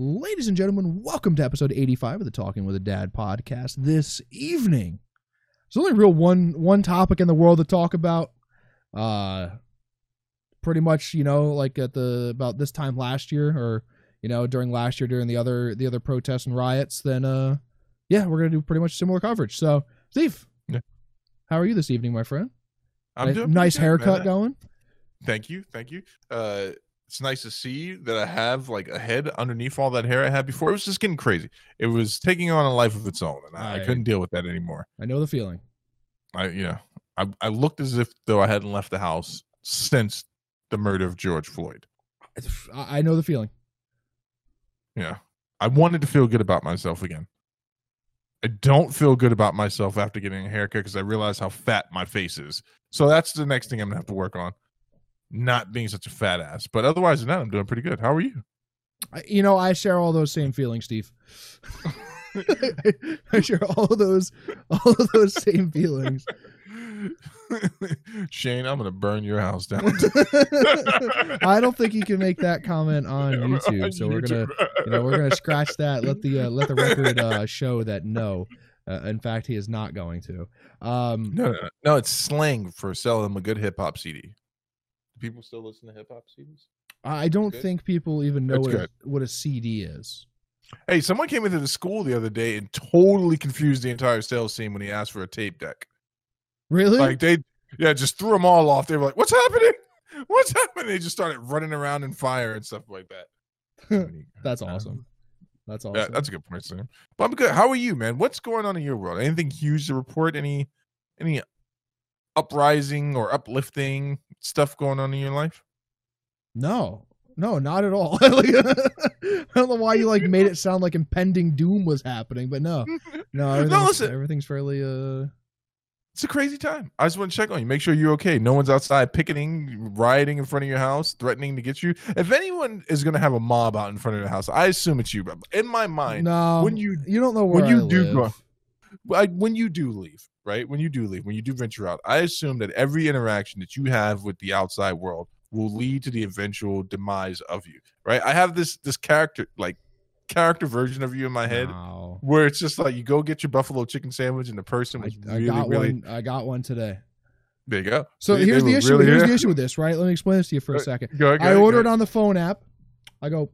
Ladies and gentlemen, welcome to episode 85 of the Talking with a Dad podcast. This evening, there's only real one one topic in the world to talk about. Uh, pretty much, you know, like at the about this time last year, or you know, during last year during the other the other protests and riots. Then, uh, yeah, we're gonna do pretty much similar coverage. So, Steve, Yeah. how are you this evening, my friend? I'm Nice- doing nice haircut man. going. Thank you, thank you. Uh, it's nice to see that I have like a head underneath all that hair I had before. It was just getting crazy. It was taking on a life of its own, and I, I couldn't deal with that anymore. I know the feeling. I, yeah. I, I looked as if though I hadn't left the house since the murder of George Floyd. I I know the feeling. Yeah, I wanted to feel good about myself again. I don't feel good about myself after getting a haircut because I realize how fat my face is. So that's the next thing I'm gonna have to work on. Not being such a fat ass. But otherwise than that, I'm doing pretty good. How are you? You know, I share all those same feelings, Steve. I share all those, all of those same feelings. Shane, I'm gonna burn your house down. I don't think you can make that comment on YouTube, so we're gonna, you know, we're gonna scratch that. Let the uh, let the record uh, show that no, uh, in fact, he is not going to. Um, No, no, no, it's slang for selling a good hip hop CD. Do people still listen to hip hop CDs? I don't Good. think people even know what a, what a CD is. Hey, someone came into the school the other day and totally confused the entire sales team when he asked for a tape deck. Really? Like they, yeah, just threw them all off. They were like, "What's happening? What's happening?" They just started running around in fire and stuff like that. That's awesome. That's awesome. Yeah, that's a good point, Sam. But I'm good. How are you, man? What's going on in your world? Anything huge to report? Any any uprising or uplifting stuff going on in your life? No, no, not at all. I don't know why you like made it sound like impending doom was happening, but no, no, everything's, listen. everything's fairly uh. It's a crazy time. I just want to check on you, make sure you're okay. No one's outside picketing, rioting in front of your house, threatening to get you. If anyone is going to have a mob out in front of the house, I assume it's you. But in my mind, No, when you you don't know where when you I do go- I, when you do leave, right? When you do leave, when you do venture out, I assume that every interaction that you have with the outside world will lead to the eventual demise of you, right? I have this this character like character version of you in my head where it's just like you go get your buffalo chicken sandwich and the person I, was I really got really one. I got one today. there you go. So They- here's they the issue. really- here's the issue with this, right? Let me explain this to you for a second. Go go I ahead, go ordered on the phone app. I go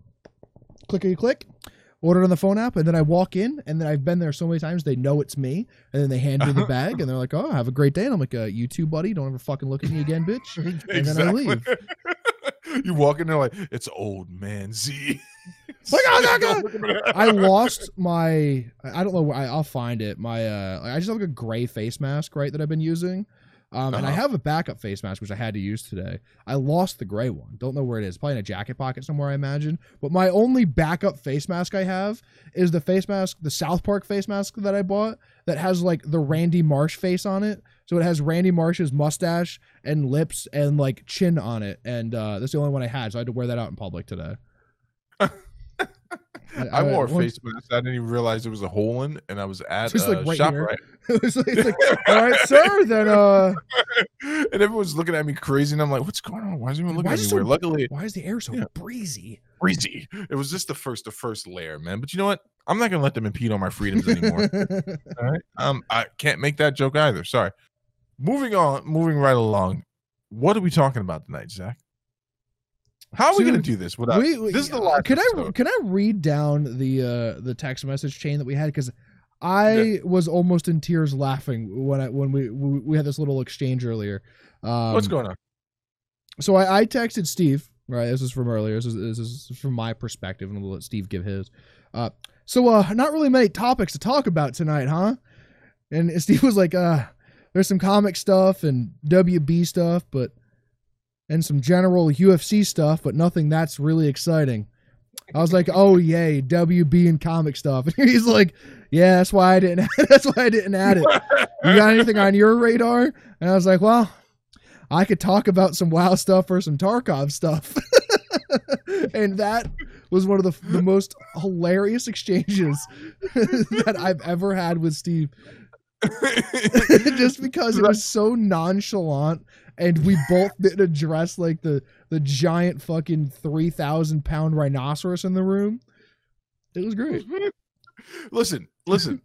clickety click, ordered on the phone app, and then I walk in, and then I've been there so many times they know it's me, and then they hand me the bag, and they're like, "Oh, have a great day." And I'm like, uh, "You too, buddy. Don't ever fucking look at me again, bitch." and then I leave. you walk in there like it's old man Z. Like, oh, no, no, I lost my. I don't know. where I, I'll find it. My. uh I just have like a gray face mask, right, that I've been using. Um, and I Uh-huh. have a backup face mask which I had to use today. I lost the gray one. Don't know where it is. Probably in a jacket pocket somewhere, I imagine. But my only backup face mask I have is the face mask, the South Park face mask that I bought that has like the Randy Marsh face on it. So it has Randy Marsh's mustache and lips and like chin on it, and uh, that's the only one I had. So I had to wear that out in public today. I wore a face mask. I didn't even realize there was a hole in, and I was at Just, like, right shop right, it was like, it's like, all right, sir. Then uh, and everyone's looking at me crazy, and I'm like, "What's going on? Why is everyone looking at me so- weird?" Luckily, why is the air so Yeah. breezy? crazy. It was just the first, the first layer, man. But you know what? I'm not gonna let them impede on my freedoms anymore. All right. Um, I can't make that joke either. Sorry. Moving on, moving right along. What are we talking about tonight, Zach? How are we going to do this without? We- we- this is the last. Can I episode. can I read down the uh the text message chain that we had because I was almost in tears laughing when I when we we, we had this little exchange earlier. Um, What's going on? So I, I texted Steve. Right, this is from earlier. This is, this is from my perspective, and we'll let Steve give his. Uh, so uh, not really many topics to talk about tonight, huh? And Steve was like, uh, "There's some comic stuff and WB stuff, but and some general UFC stuff, but nothing that's really exciting." I was like, "Oh yay, WB and comic stuff." And he's like, "Yeah, that's why I didn't. that's why I didn't add it. You got anything on your radar?" And I was like, "Well." I could talk about some WoW stuff or some Tarkov stuff. and that was one of the, the most hilarious exchanges that I've ever had with Steve. Just because it was so nonchalant and we both didn't address like the the giant fucking 3000 pound rhinoceros in the room. It was great. listen, listen.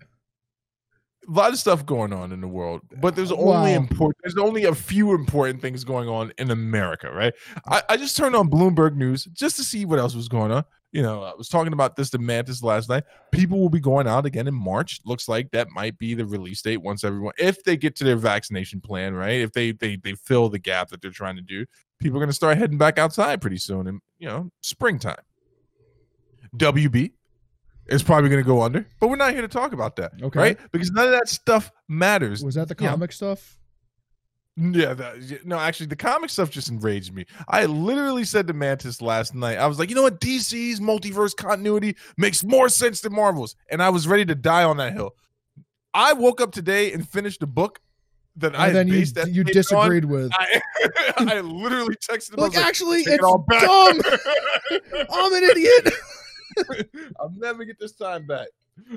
A lot of stuff going on in the world, but there's only Wow. important. There's only a few important things going on in America, right? I, I just turned on Bloomberg News just to see what else was going on. You know, I was talking about this to Mantis last night. People will be going out again in March. Looks like that might be the release date once everyone, if they get to their vaccination plan, right? If they they they fill the gap that they're trying to do, people are going to start heading back outside pretty soon, and you know, springtime. WB is probably going to go under, but we're not here to talk about that, Okay. right? Because none of that stuff matters. Was that the Yeah. comic stuff? Yeah, that, no, actually, the comic stuff just enraged me. I literally said to Mantis last night, I was like, you know what, DC's multiverse continuity makes more sense than Marvel's, and I was ready to die on that hill. I woke up today and finished a book that I then you that you disagreed with. I, I literally texted him. Like, like, actually, "Take it it's all back." dumb. I'm an idiot. I'll never get this time back.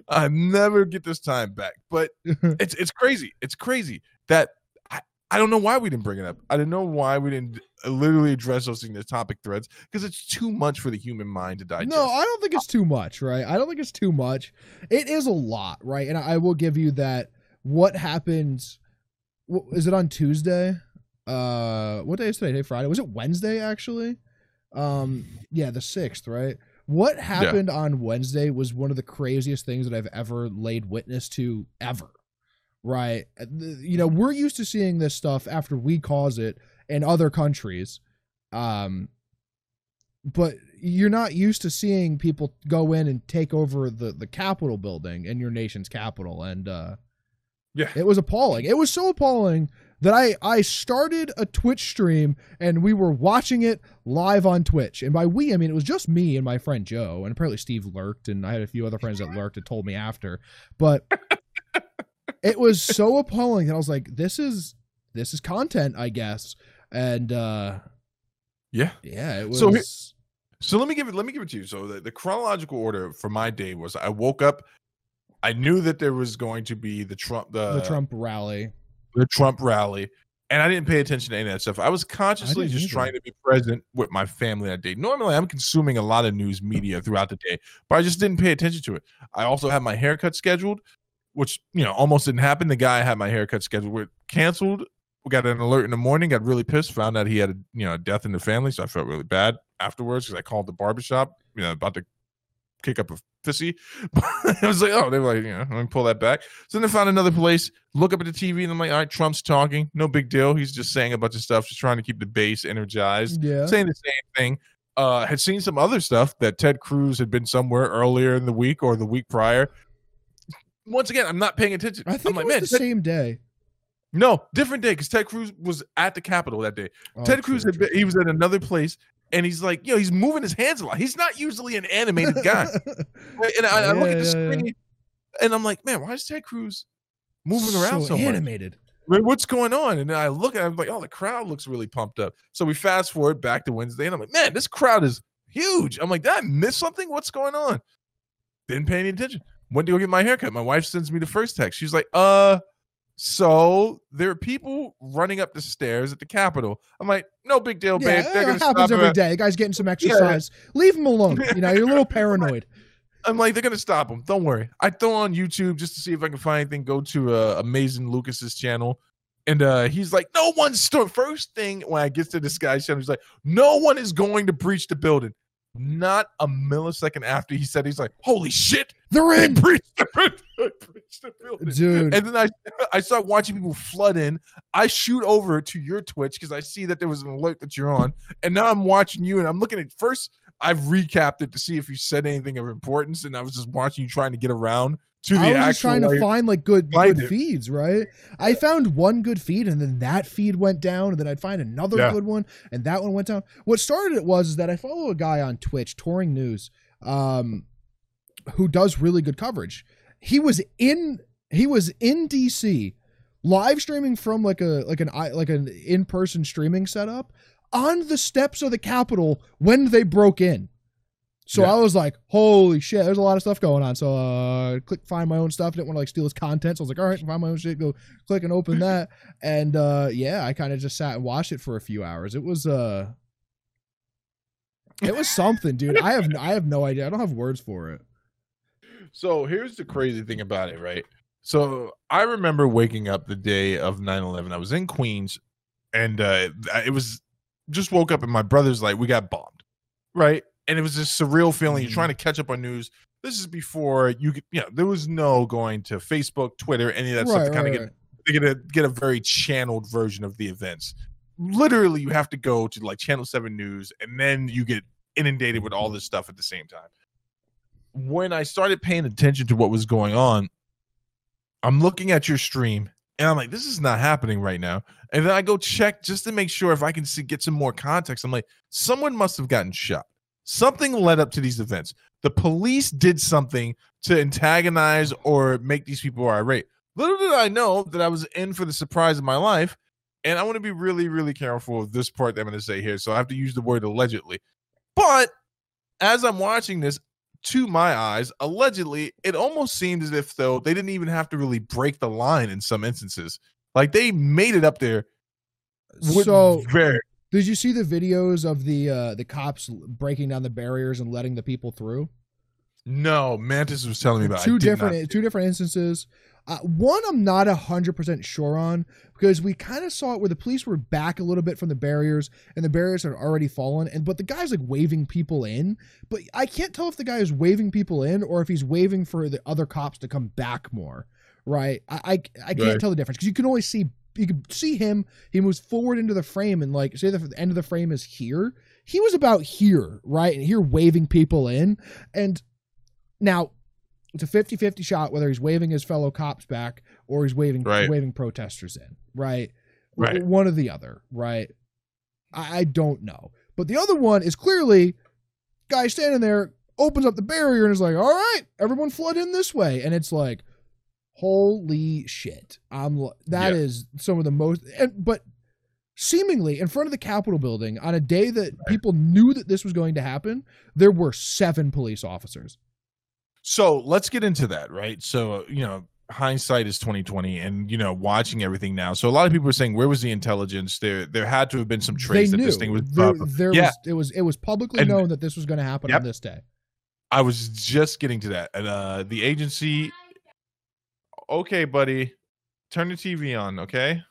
I never get this time back. But it's it's crazy. It's crazy that I, don't know why we didn't bring it up. I don't know why we didn't literally address those in the topic threads because it's too much for the human mind to digest. No, I don't think it's too much, right? I don't think it's too much. It is a lot, right? And I will give you that. What happened? Is it on Tuesday? Uh, what day is today? Today Friday. Was it Wednesday actually? Um, yeah, the sixth, right? What happened on Wednesday was one of the craziest things that I've ever laid witness to ever. Right? Uh, You know, we're used to seeing this stuff after we cause it in other countries. Um, but you're not used to seeing people go in and take over the the capitol building in your nation's capital and uh Yeah. it was appalling it was so appalling that i i started a twitch stream and we were watching it live on twitch and by we i mean it was just me and my friend joe and apparently steve lurked and i had a few other friends that lurked and told me after but it was so appalling that i was like this is this is content i guess and uh Yeah. yeah it was So So let me give it. Let me give it to you. So the, the chronological order for my day was: I woke up. I knew that there was going to be the Trump the, the trump rally the Trump rally, and I didn't pay attention to any of that stuff. I was consciously didn't just either. trying to be present with my family that day. Normally, I'm consuming a lot of news media throughout the day, but I just didn't pay attention to it. I also had my haircut scheduled, which you know almost didn't happen. The guy had my haircut scheduled with canceled. We got an alert in the morning. Got really pissed. Found out he had a you know a death in the family, so I felt really bad afterwards because I called the barbershop. You know, about to kick up a fissy. I was like, oh, they were like, you know, let me pull that back. So then I found another place, look up at the TV, and I'm like, all right, Trump's talking. No big deal. He's just saying a bunch of stuff, just trying to keep the base energized, yeah saying the same thing. Uh, had seen some other stuff that Ted Cruz had been somewhere earlier in the week or the week prior. Once again, I'm not paying attention. I think I'm like, man, the Ted- same day. no, different day because Ted Cruz was at the Capitol that day. Oh, Ted Cruz had true, been, he was at another place, and he's like, you know, he's moving his hands a lot. He's not usually an animated guy. And I, I look at the yeah, yeah. screen, and I'm like, man, why is Ted Cruz moving around so, much? animated. Right, What's going on? And I look at, it, I'm like, oh, the crowd looks really pumped up. So we fast forward back to Wednesday, and I'm like, man, this crowd is huge. I'm like, did I miss something? What's going on? Didn't pay any attention. Went to go get my haircut. My wife sends me the first text. She's like, uh, so there are people running up the stairs at the Capitol. I'm like, no big deal, Yeah, babe. They're it happens stop every day. The guy's getting some exercise. Leave him alone. You know, you're a little paranoid. I'm like, they're gonna stop him. Don't worry. I throw on YouTube just to see if I can find anything. Go to uh, Amazing Lucas's channel, and uh, he's like, no one's still. First thing when I get to this guy's channel, he's like, no one is going to breach the building. Not a millisecond after he said, he's like, holy shit, They're in, breached the, breached the building. dude. And then I, I start watching people flood in. I shoot over to your Twitch because I see that there was an alert that you're on. And now I'm watching you and I'm looking at first, I've recapped it to see if you said anything of importance. And I was just watching you trying to get around to the I was actual. just trying to like- find like good, good it. feeds, right? I found one good feed, and then that feed went down, and then I'd find another Yeah. good one, and that one went down. What started it was is that I follow a guy on Twitch, Touring News, um, who does really good coverage. He was in he was in DC, live streaming from like a like an i- like an in person streaming setup on the steps of the Capitol when they broke in. So Yeah. I was like, holy shit, there's a lot of stuff going on. So uh click find my own stuff. Didn't want to like steal his content. So I was like, all right, find my own shit, go click and open that. And uh yeah, I kind of just sat and watched it for a few hours. It was uh it was something, dude. I have I have no idea. I don't have words for it. So here's the crazy thing about it, right? So I remember waking up the day of 9/11. I was in Queens, and uh, it was just woke up, and my brother's like, "We got bombed," right? And it was this surreal feeling. You're trying mm. to catch up on news. This is before you, could- you know, there was no going to Facebook, Twitter, any of that stuff right, to kind right, of get to get a get a very channeled version of the events. Literally, you have to go to like Channel Seven News, and then you get inundated with all mm-hmm. this stuff at the same time. When I started paying attention to what was going on, I'm looking at your stream, and I'm like, "This is not happening right now." And then I go check just to make sure if I can see, get some more context. I'm like, someone must have gotten shot. Something led up to these events. The police did something to antagonize or make these people irate. Little did I know that I was in for the surprise of my life. And I want to be really, really careful with this part that I'm going to say here. So I have to use the word allegedly. But as I'm watching this, to my eyes, allegedly, it almost seemed as if though they didn't even have to really break the line in some instances. Like they made it up there. So very Did you see the videos of the uh, the cops breaking down the barriers and letting the people through? no. Mantis was telling me about. it. Two different two different instances. Uh, one I'm not a hundred percent sure on because we kind of saw it where the police were back a little bit from the barriers and the barriers had already fallen and but the guy's like waving people in, but I can't tell if the guy is waving people in or if he's waving for the other cops to come back more. Right? I I, I can't Right. tell the difference because you can only see you can see him. He moves forward into the frame and like say the end of the frame is here. He was about here, right? And here waving people in and now it's a 50-50 shot whether he's waving his fellow cops back or he's waving Right. waving protesters in right Right. One or the other right I, I don't know but the other one is clearly guy standing there opens up the barrier and is like all right everyone flood in this way and it's like holy shit i'm that Yeah. is some of the most and but seemingly in front of the capitol building on a day that people knew that this was going to happen there were seven police officers So let's get into that, right? So you know, hindsight is twenty twenty, and you know, watching everything now. So a lot of people are saying, where was the intelligence? There, there had to have been some trace that this thing was. there, there Yeah. was it was it was publicly And- known that this was going to happen Yep. on this day. I was just getting to that, and uh, the agency. Okay, buddy, turn the TV on. Okay,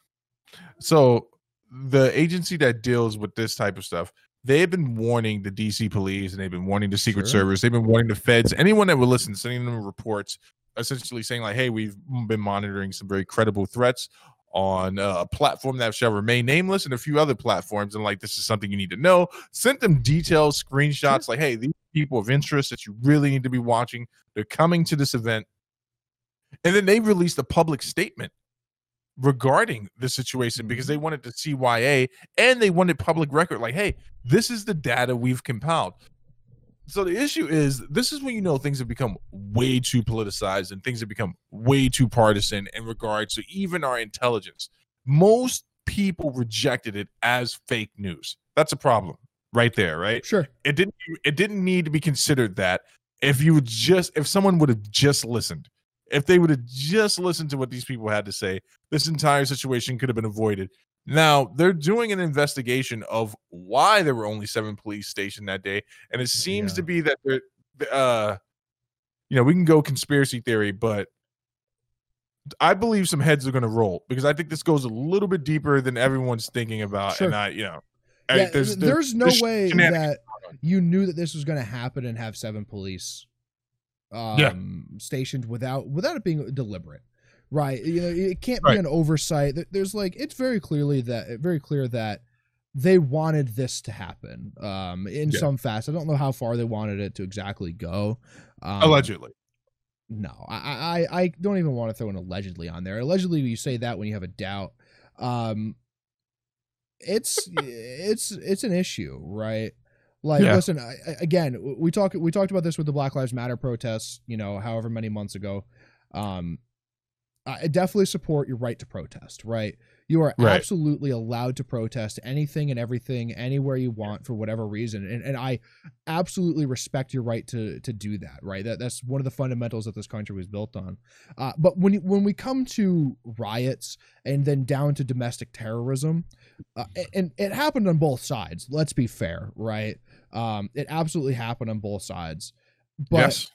so the agency that deals with this type of stuff, they have been warning the DC police, and they've been warning the Secret Sure. Service, they've been warning the feds, anyone that will listen, sending them reports, essentially saying like, "Hey, we've been monitoring some very credible threats." On a platform that shall remain nameless, and a few other platforms, and like this is something you need to know. Sent them detailed screenshots, like, "Hey, these people of interest that you really need to be watching. They're coming to this event. And then they released a public statement regarding the situation because they mm-hmm. wanted to CYA and they wanted public record like, hey, this is the data we've compiled. So the issue is this is when you know things have become way too politicized and things have become way too partisan in regards to even our intelligence. Most people rejected it as fake news. That's a problem right there, right? Sure. it didn't it didn't need to be considered that if you would just if someone would have just listened if they would have just listened to what these people had to say this entire situation could have been avoided now they're doing an investigation of why there were only seven police stationed that day and it seems Yeah. to be that they're uh you know we can go conspiracy theory but i believe some heads are going to roll because i think this goes a little bit deeper than everyone's thinking about Sure. and i you know I- Yeah, there's, there's, no there's way that you knew that this was going to happen and have seven police um stationed without without it being deliberate. Right. You know, it can't be an oversight. There's like it's very clearly that very clear that they wanted this to happen um in Yeah. some fast. I don't know how far they wanted it to exactly go. Um, allegedly No, I, I I don't even want to throw an allegedly on there. Allegedly, you say that when you have a doubt. Um, it's it's it's an issue, right? Like, Yeah. listen, I, again, we talked we talked about this with the Black Lives Matter protests, you know, however many months ago. Um, I definitely support your right to protest, right? You are Right. absolutely allowed to protest anything and everything anywhere you want for whatever reason. And and I absolutely respect your right to to do that, right? That that's one of the fundamentals that this country was built on. Uh, but when when we come to riots and then down to domestic terrorism, uh, and it happened on both sides. Let's be fair, right? Um, it absolutely happened on both sides. But yes.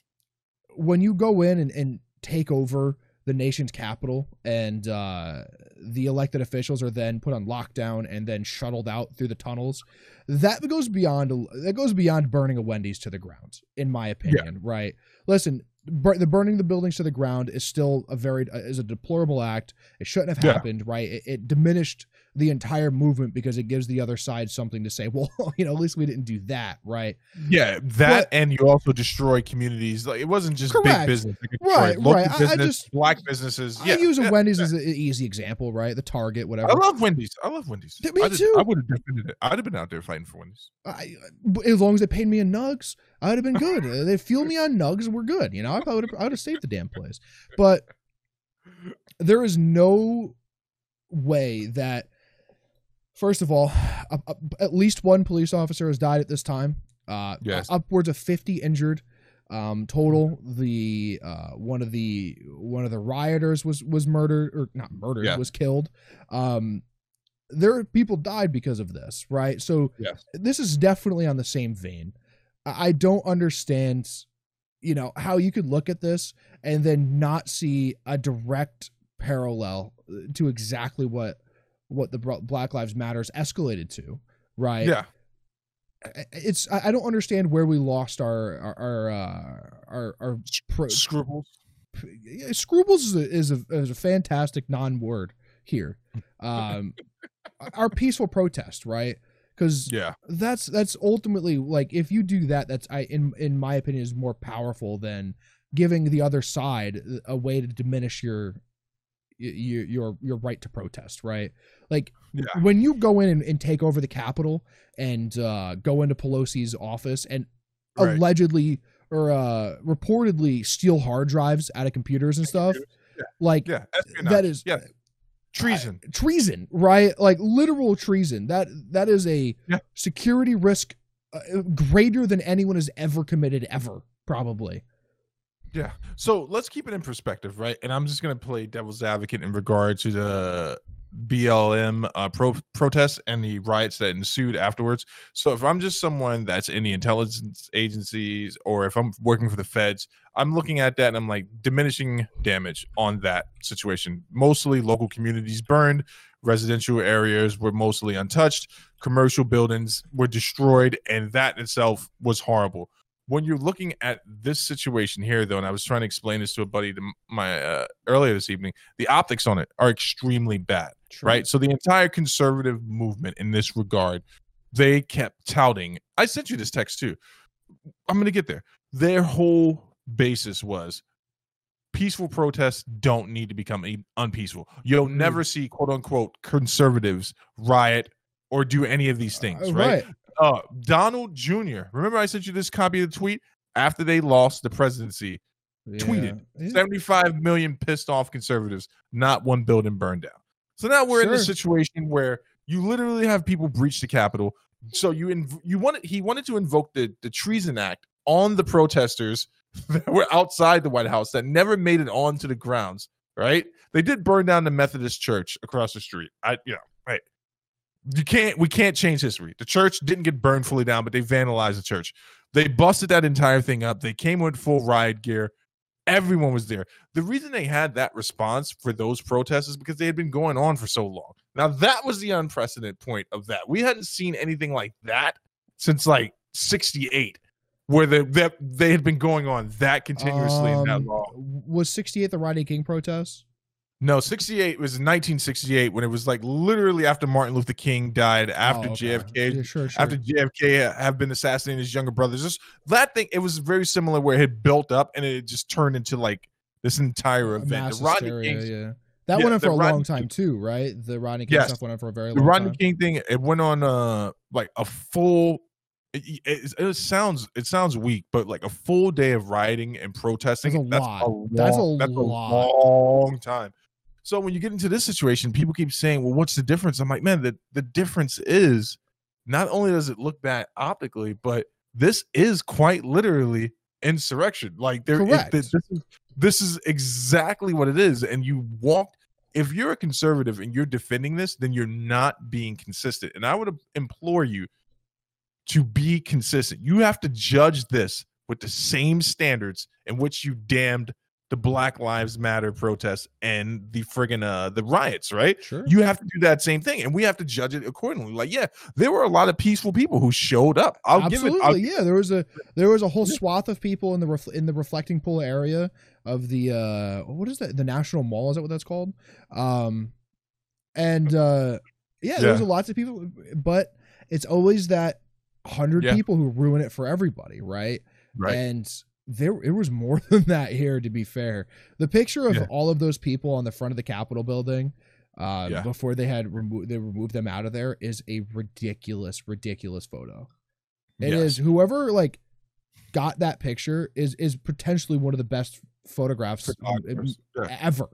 when you go in and, and take over the nation's capital and uh, the elected officials are then put on lockdown and then shuttled out through the tunnels that goes beyond that goes beyond burning a wendy's to the ground in my opinion right? Listen bur- the burning the buildings to the ground is still a very uh, is a deplorable act. It shouldn't have Yeah. happened right? It, it diminished the entire movement because it gives the other side something to say well you know at least we didn't do that right Yeah, that and you also destroy communities. Like it wasn't just Correct. big business. Right, local right. I- I just- black businesses. Yeah, i use a yeah, wendy's yeah. as an easy example right the target whatever I love Wendy's. I love Wendy's. Me I just- too. I would have defended it. I'd have been out there fighting for Wendy's. I, as long as they paid me in nugs, I'd have been good. They fuel me on nugs, and we're good. You know, I would have, I would have saved the damn place. But there is no way that, first of all, at least one police officer has died at this time. Uh, Yes. upwards of fifty injured um, total. The uh, one of the one of the rioters was was murdered or not murdered Yeah. was killed. Um, there people died because of this, right? So Yes. this is definitely on the same vein. I I don't understand, you know, how you could look at this and then not see a direct parallel uh, to exactly what what the Black Lives Matters escalated to, right? Yeah, It's I don't understand where we lost our our our uh, our, our pro, scruples. scruples is a, is a is a fantastic non-word here. Um, our peaceful protest, right? Because Yeah, that's that's ultimately like if you do that that's i in in my opinion is more powerful than giving the other side a way to diminish your your your your right to protest right like Yeah. when you go in and, and take over the capitol and uh go into pelosi's office and Right. allegedly or uh reportedly steal hard drives out of computers and stuff Yeah. like yeah. That is yeah treason. treason right like literal treason that that is a security risk uh, greater than anyone has ever committed ever probably Yeah. So let's keep it in perspective, right? And I'm just going to play devil's advocate in regard to the BLM uh, pro- protests and the riots that ensued afterwards. So if I'm just someone that's in the intelligence agencies or if I'm working for the feds, I'm looking at that and I'm like diminishing damage on that situation. Mostly local communities burned, residential areas were mostly untouched, commercial buildings were destroyed, and that itself was horrible when you're looking at this situation here though and i was trying to explain this to a buddy to my uh, earlier this evening the optics on it are extremely bad right? So the entire conservative movement in this regard they kept touting i sent you this text too. I'm going to get there. Their whole basis was peaceful protests don't need to become unpeaceful. You'll never see quote unquote conservatives riot or do any of these things Uh, right uh Donald Jr. Remember I sent you this copy of the tweet after they lost the presidency. tweeted. Yeah. 75 million pissed off conservatives, not one building burned down. So now we're in a situation where you literally have people breach the Capitol. So you inv- you wanted he wanted to invoke the the Treason Act on the protesters that were outside the White House that never made it onto the grounds. Right? They did burn down the Methodist church across the street. I you know right. You can't we can't change history. The church didn't get burned fully down, but they vandalized the church. They busted that entire thing up. They came with full riot gear. Everyone was there. The reason they had that response for those protests is because they had been going on for so long. Now that was the unprecedented point of that. We hadn't seen anything like that since like 68 where the, that they had been going on that continuously and that Um, long. was 68 the rodney king protests No, 68 was 1968 when it was like literally after Martin Luther King died, after Oh, okay. JFK yeah, sure, sure. after JFK have been assassinating his younger brothers. Just that thing, it was very similar where it had built up and it just turned into like this entire event. mass The Rodney hysteria, King, yeah. That Yeah, went on for a Rodney long time too, right? The Rodney King Yes. stuff went on for a very long time. the Rodney time. King thing, it went on uh like a full. It, it, it sounds it sounds weak, but like a full day of rioting and protesting. That's a lot. long- That's a that's a long time. So when you get into this situation, people keep saying, "Well, what's the difference?" I'm like, man, the the difference is not only does it look bad optically, but this is quite literally insurrection. Like there, is- this is this is exactly what it is. And you walked. If you're a conservative and you're defending this, then you're not being consistent. And I would implore you to be consistent. You have to judge this with the same standards in which you damned the Black Lives Matter protests and the friggin' uh the riots, right? Sure. You have to do that same thing, and we have to judge it accordingly. Like, yeah, there were a lot of peaceful people who showed up. I'll Absolutely, give it. I'll, yeah. There was a there was a whole swath of people in the ref, in the reflecting pool area of the uh what is that? The National Mall is that what that's called? Um, and uh, yeah, there's Yeah. lots of people, but it's always that hundred Yeah. people who ruin it for everybody, right? right. And there it was more than that here, to be fair. The picture of Yeah. all of those people on the front of the Capitol building, uh, Yeah. before they had removed they removed them out of there, is a ridiculous, ridiculous photo. It is Yes. whoever like got that picture is is potentially one of the best photographs. Yeah. ever.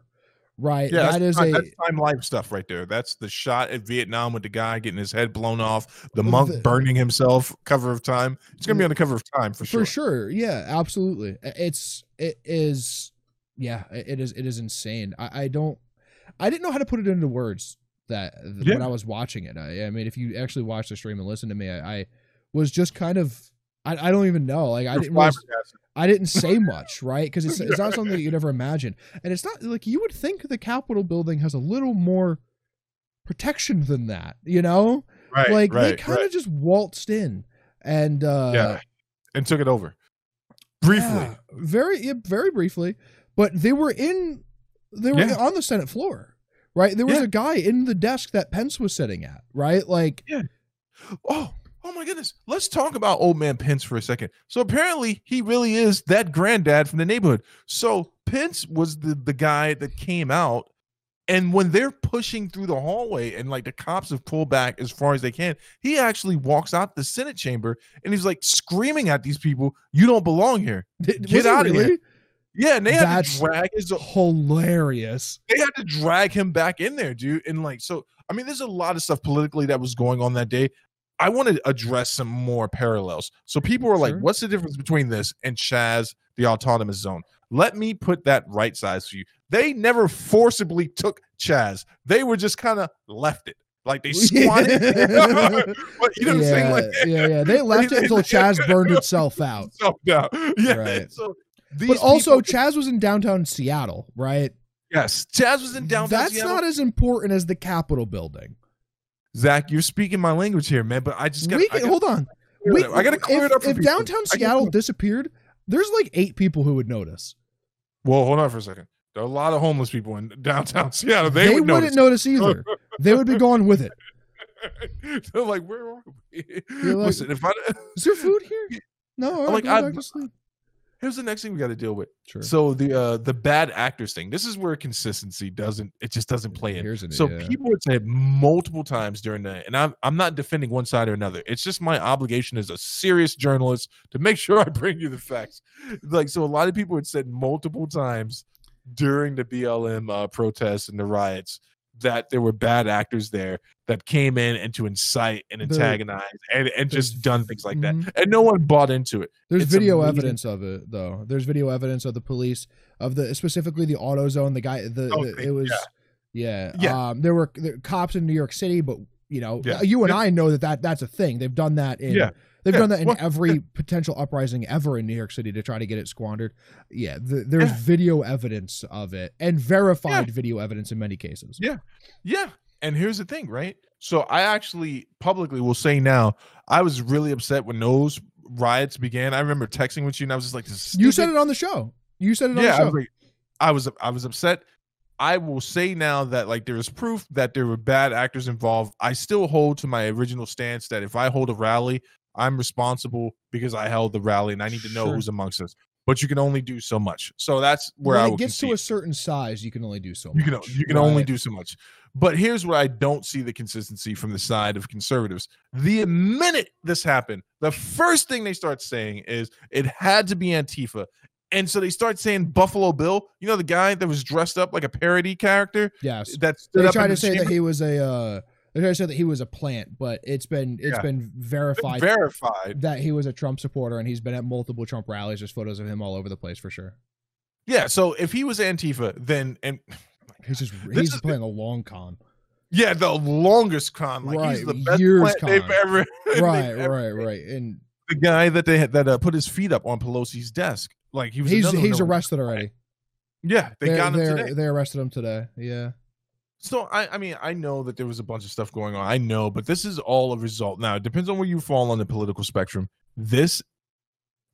Right? Yeah, that that's, is time, a that's time life stuff right there. That's the shot at Vietnam with the guy getting his head blown off, the monk The- burning himself. Cover of Time. It's gonna be on the cover of Time for, for sure. For sure. Yeah, absolutely. It's it is yeah, it is it is insane. I, I don't I didn't know how to put it into words that th- when I was watching it. I, I mean, if you actually watch the stream and listen to me, I, I was just kind of I, I don't even know. Like I didn't really. I didn't say much, right? Because it's it's not something that you'd ever imagine, and it's not like you would think the Capitol building has a little more protection than that, you know? Right, like they kind of right. just waltzed in, and uh, yeah, and took it over briefly. yeah, very yeah, very briefly, but they were in they were Yeah. on the Senate floor, right? There was a guy in the desk that Pence was sitting at, right? Like yeah. Oh, oh my goodness. Let's talk about old man Pence for a second. So apparently he really is that granddad from the neighborhood. So Pence was the, the guy that came out. And when they're pushing through the hallway and like the cops have pulled back as far as they can, he actually walks out the Senate chamber and he's like screaming at these people, You don't belong here. did, Get out it outta here. Yeah, and they had That's- to drag his hilarious. they had to drag him back in there, dude. And like, so I mean, there's a lot of stuff politically that was going on that day. I want to address some more parallels. So people were like, what's the difference between this and Chaz, the autonomous zone? Let me put that right size for you. They never forcibly took Chaz. They were just kind of left it. Like they squatted. but you know what I'm yeah, saying? Like, yeah, yeah. They left it until Chaz burned itself out. so, no. Yeah. Right. So But also, people- Chaz was in downtown Seattle, right? yes, Chaz was in downtown. Seattle. That's Seattle. not as important as the Capitol building. Zach, you're speaking my language here, man. But I just got. we I can, gotta hold on. We. I gotta clear if, it up. For If people. downtown Seattle disappeared, there's like eight people who would notice. Well, hold on for a second. There are a lot of homeless people in downtown Seattle. They, They, would wouldn't notice. notice either. they would be gone with it. They're like, where are we? Like- Listen, if I Is there food here? No, I'm Like, I- back to sleep. Here's the next thing we got to deal with. Sure. So the uh the bad actors thing. This is where consistency doesn't. It just doesn't play in. Here's an- So yeah. people would say multiple times during the, and I'm I'm not defending one side or another. It's just my obligation as a serious journalist to make sure I bring you the facts. Like so, a lot of people had said multiple times during the BLM uh, protests and the riots that there were bad actors there that came in and to incite and The- antagonize and, and just done things like that, Mhm. and no one bought into it. There's It's video amazing. evidence of it, though. There's video evidence of the police of the specifically the AutoZone. The guy, the, Oh, the- it was, yeah, Yeah. Um, there were there, cops in New York City, but you know, Yeah. you and Yeah. I know that, that that's a thing. They've done that in. Yeah. They've Yeah. done that in Well, every potential uprising ever in New York City to try to get it squandered. Yeah, the, there's Yeah. video evidence of it and verified video evidence in many cases. Yeah. Yeah. And here's the thing, right? So I actually publicly will say now, I was really upset when those riots began. I remember texting with you and I was just like, this is You said it on the show. You said it on yeah, I the was show. like, I was I was upset. I will say now that like there is proof that there were bad actors involved. I still hold to my original stance that if I hold a rally, I'm responsible because I held the rally and I need to know Sure. who's amongst us. But you can only do so much. So that's where when I it gets to a certain size, you can only do so You can you can only do so much. But here's where I don't see the consistency from the side of conservatives. The minute this happened, the first thing they start saying is it had to be Antifa. And so they start saying Buffalo Bill, you know the guy that was dressed up like a parody character Yes. that stood They tried to the say that he was a. Uh, they to say that he was a plant, but it's been it's Yeah. been Been verified verified. that he was a Trump supporter, and he's been at multiple Trump rallies. There's photos of him all over the place for sure. Yeah, so if he was Antifa, then and He's just he's is- playing a long con. yeah, the longest con, like he's the best years plant they've con. ever they've right, ever right, right, and the guy that they had that uh, put his feet up on Pelosi's desk. Like he was. He's he's arrested already. Yeah, they They're- got him today. They arrested him today. Yeah. So I, I mean, I know that there was a bunch of stuff going on. I know, but this is all a result. Now it depends on where you fall on the political spectrum. This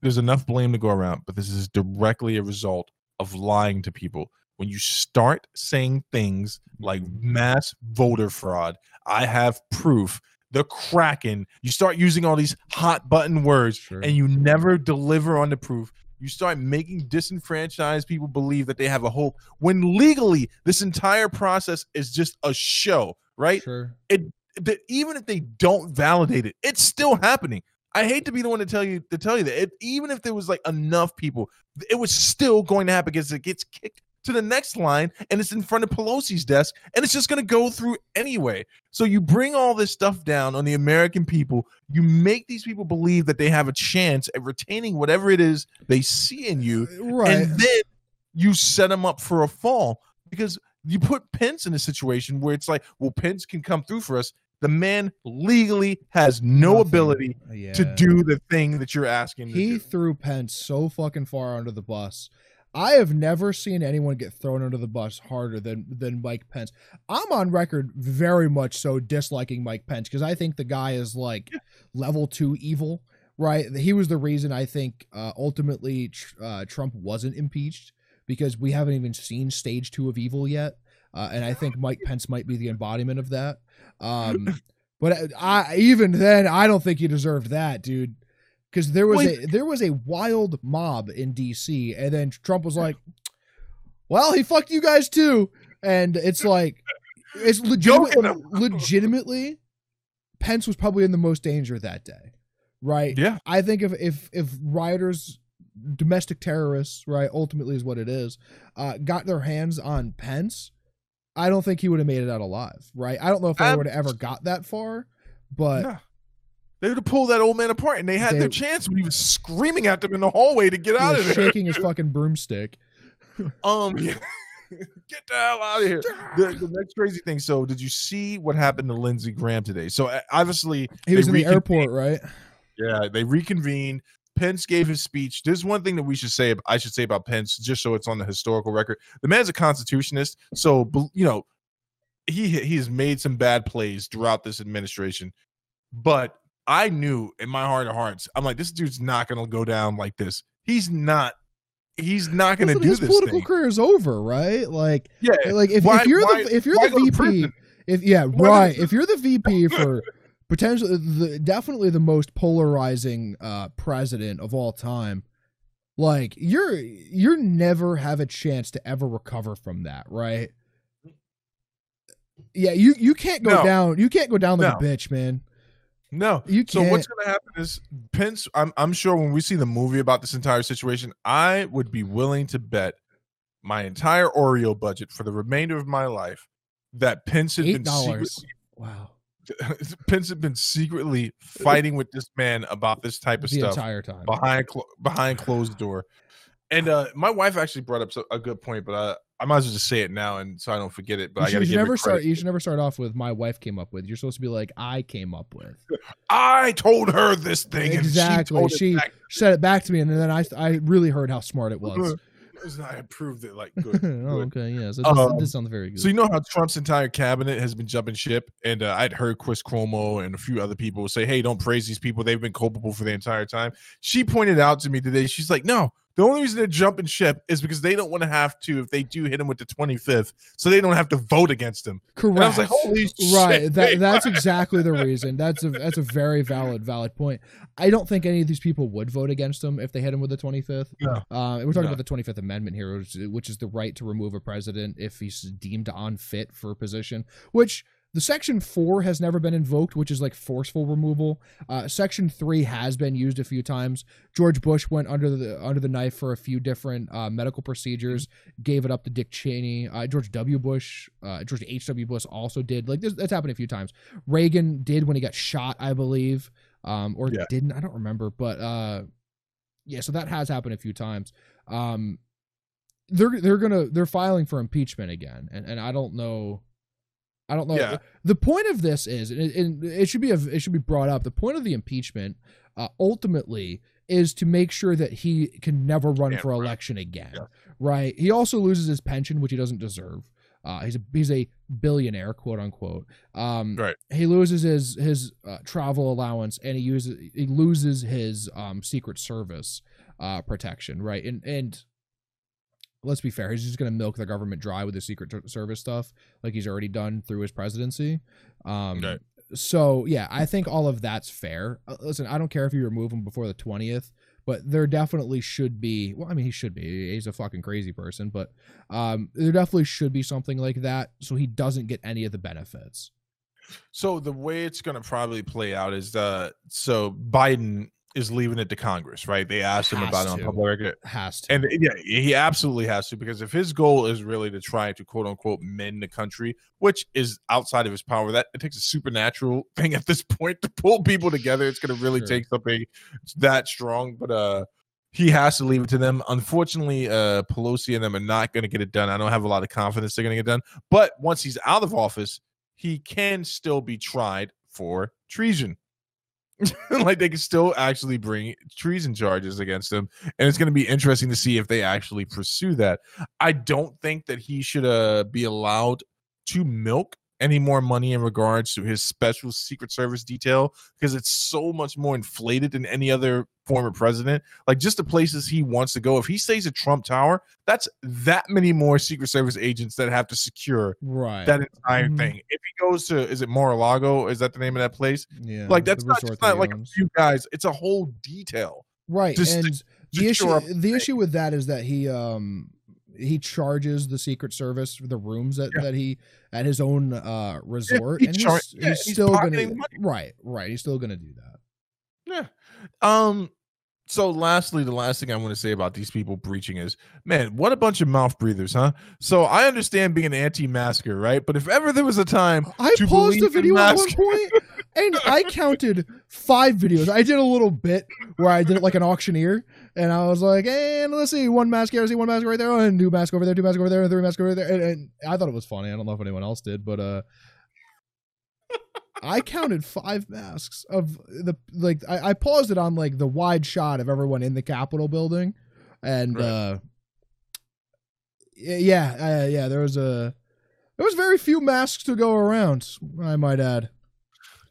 there's enough blame to go around, but this is directly a result of lying to people. When you start saying things like mass voter fraud, I have proof. The Kraken, you start using all these hot button words Sure. and you never deliver on the proof. You start making disenfranchised people believe that they have a hope when legally this entire process is just a show, right? Sure. That even if they don't validate it, it's still happening. I hate to be the one to tell you to tell you that. It, even if there was like enough people, it was still going to happen because it gets kicked to the next line and it's in front of Pelosi's desk and it's just going to go through anyway. So you bring all this stuff down on the American people. You make these people believe that they have a chance at retaining whatever it is they see in you, Right. and then you set them up for a fall because you put Pence in a situation where it's like, well, Pence can come through for us. The man legally has no Nothing. ability yeah. to do the thing that you're asking. He threw Pence so fucking far under the bus. I have never seen anyone get thrown under the bus harder than than Mike Pence. I'm on record very much so disliking Mike Pence because I think the guy is like level two evil. Right? He was the reason I think uh, ultimately tr- uh, Trump wasn't impeached because we haven't even seen stage two of evil yet, uh, and I think Mike Pence might be the embodiment of that. Um, but I even then I don't think he deserved that, dude because there was Wait. a there was a wild mob in DC, and then Trump was like, "Well, he fucked you guys too," and it's like it's legitimate, Joking him. legitimately. Pence was probably in the most danger that day, right? Yeah. I think if if if rioters, domestic terrorists, right, ultimately is what it is, uh, got their hands on Pence, I don't think he would have made it out alive, right? I don't know if I would have ever got that far, but No. They would have pulled that old man apart, and they had They- their chance when he was screaming at them in the hallway to get out of there. shaking his fucking broomstick. Um, yeah. get the hell out of here. The, the next crazy thing. So, did you see what happened to Lindsey Graham today? So, uh, obviously, He was in the airport, right? Yeah, they reconvened. Pence gave his speech. There's one thing that we should say. I should say about Pence, just so it's on the historical record. The man's a constitutionist, so you know he he has made some bad plays throughout this administration. But I knew in my heart of hearts, I'm like, this dude's not going to go down like this. He's not. He's not going to Listen, do his this political thing. career is over, right? Like, Yeah, like if, Why- if you're why- the if you're the VP, prison? if yeah, Why right, if you're the VP for potentially the definitely the most polarizing uh president of all time, like you're you're never have a chance to ever recover from that, right? Yeah, you you can't go No. down. You can't go down like No. a bitch, man. No. You So can't. what's going to happen is Pence. I'm I'm sure when we see the movie about this entire situation, I would be willing to bet my entire Oreo budget for the remainder of my life that Pence had Eight been dollars. secretly, Wow, Pence had been secretly fighting with this man about this type of the stuff entire time. behind behind closed door. And uh, my wife actually brought up a good point, but I, I might as well just say it now, and so I don't forget it. But You I should, got to you should never start. You should never start off with "my wife came up with." You're supposed to be like, "I came up with." I told her this thing, Exactly. And she, She it said it back to me, and then I I really heard how smart it was. I approved it. Like good. oh, good. okay, yeah. So this, Um, this sounds very good. So you know how Trump's entire cabinet has been jumping ship, and uh, I'd heard Chris Cuomo and a few other people say, "Hey, don't praise these people; they've been culpable for the entire time." She pointed out to me today. She's like, "No, the only reason they're jumping ship is because they don't want to have to if they do hit him with the twenty fifth, so they don't have to vote against him." Correct. And I was like, "Holy right. shit!" That that's exactly the reason. That's a that's a very valid valid point. I don't think any of these people would vote against him if they hit him with the 25th. No. Uh, we're talking No. about the 25th Amendment here, which, which is the right to remove a president if he's deemed unfit for a position. Which the Section Four has never been invoked, which is like forceful removal. Uh, Section Three has been used a few times. George Bush went under the under the knife for a few different uh, medical procedures, gave it up to Dick Cheney. Uh, George W. Bush, uh, George H. W. Bush also did. Like this, that's happened a few times. Reagan did when he got shot, I believe, um, or Yeah. didn't. I don't remember, but uh, yeah. So that has happened a few times. Um, they're they're gonna they're filing for impeachment again, and and I don't know. I don't know. Yeah. The point of this is, and it, should be a, it should be brought up. The point of the impeachment, uh, ultimately, is to make sure that he can never run Yeah, for right. election again. Yeah. Right? He also loses his pension, which he doesn't deserve. Uh, he's a he's a billionaire, quote unquote. Um, Right. He loses his his uh, travel allowance, and he uses he loses his um, Secret Service uh, protection. Right? And and let's be fair, he's just going to milk the government dry with the Secret Service stuff, like he's already done through his presidency. Um, Right. So yeah, I think all of that's fair. Uh, listen, I don't care if you remove him before the twentieth, but there definitely should be. Well, I mean, he should be. He's a fucking crazy person, but um, there definitely should be something like that, so he doesn't get any of the benefits. So the way it's going to probably play out is uh so Biden is leaving it to Congress, right? They asked him about it on public record. Has to. And yeah, he absolutely has to because if his goal is really to try to quote unquote mend the country, which is outside of his power, that it takes a supernatural thing at this point to pull people together. It's going to really Sure. take something that strong, but uh he has to leave it to them. Unfortunately, uh Pelosi and them are not going to get it done. I don't have a lot of confidence they're going to get done. But once he's out of office, he can still be tried for treason. like they can still actually bring treason charges against him and it's going to be interesting to see if they actually pursue that. I don't think that he should uh, be allowed to milk any more money in regards to his special secret service detail because it's so much more inflated than any other former president like just the places he wants to go if he stays at trump tower that's that many more secret service agents that have to secure right. that entire Mhm. thing if he goes to is it mar-a-lago is that the name of that place yeah. like that's the not just not like a few guys it's a whole detail right. just and the to issue the issue with that is that he um he charges the secret service for the rooms that, Yeah. that he at his own uh resort he and char- he's, yeah, he's he's still gonna money. right right he's still gonna do that Yeah. Um. So, lastly, the last thing I want to say about these people breaching is, man, what a bunch of mouth breathers, huh? So, I understand being an anti-masker, right? But if ever there was a time, I to paused the video at one point and I counted five videos. I did a little bit where I did it like an auctioneer, and I was like, and let's see, one mask here, I see one mask right there, oh, and two mask over there, two mask over there, and three mask over there, and, and I thought it was funny. I don't know if anyone else did, but uh, I counted five masks of the like. I, I paused it on like the wide shot of everyone in the Capitol building, and Right. uh, yeah, uh, yeah, there was a. There was very few masks to go around, I might add.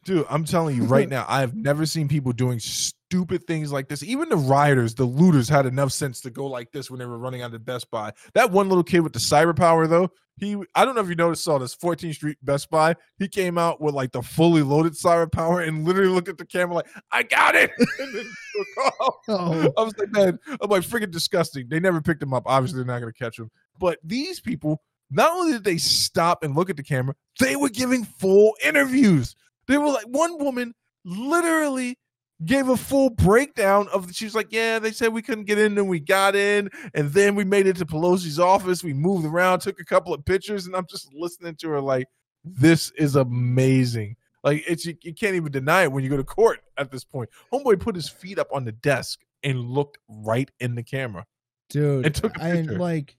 Dude, I'm telling you right now, I have never seen people doing stupid things like this. Even the rioters, the looters, had enough sense to go like this when they were running out of Best Buy. That one little kid with the cyber power, though, he I don't know if you noticed saw this 14th Street Best Buy. He came out with like the fully loaded cyber power and literally looked at the camera like, "I got it." and then took. Oh, I was like, man, I'm like freaking disgusting. They never picked him up. Obviously, they're not going to catch him. But these people, not only did they stop and look at the camera, they were giving full interviews. They were like, one woman literally gave a full breakdown of. She was like, yeah, they said we couldn't get in, and we got in, and then we made it to Pelosi's office. We moved around, took a couple of pictures, and I'm just listening to her like, this is amazing. Like it's you, you can't even deny it when you go to court at this point. Homeboy put his feet up on the desk and looked right in the camera. dude. It took a and picture. like,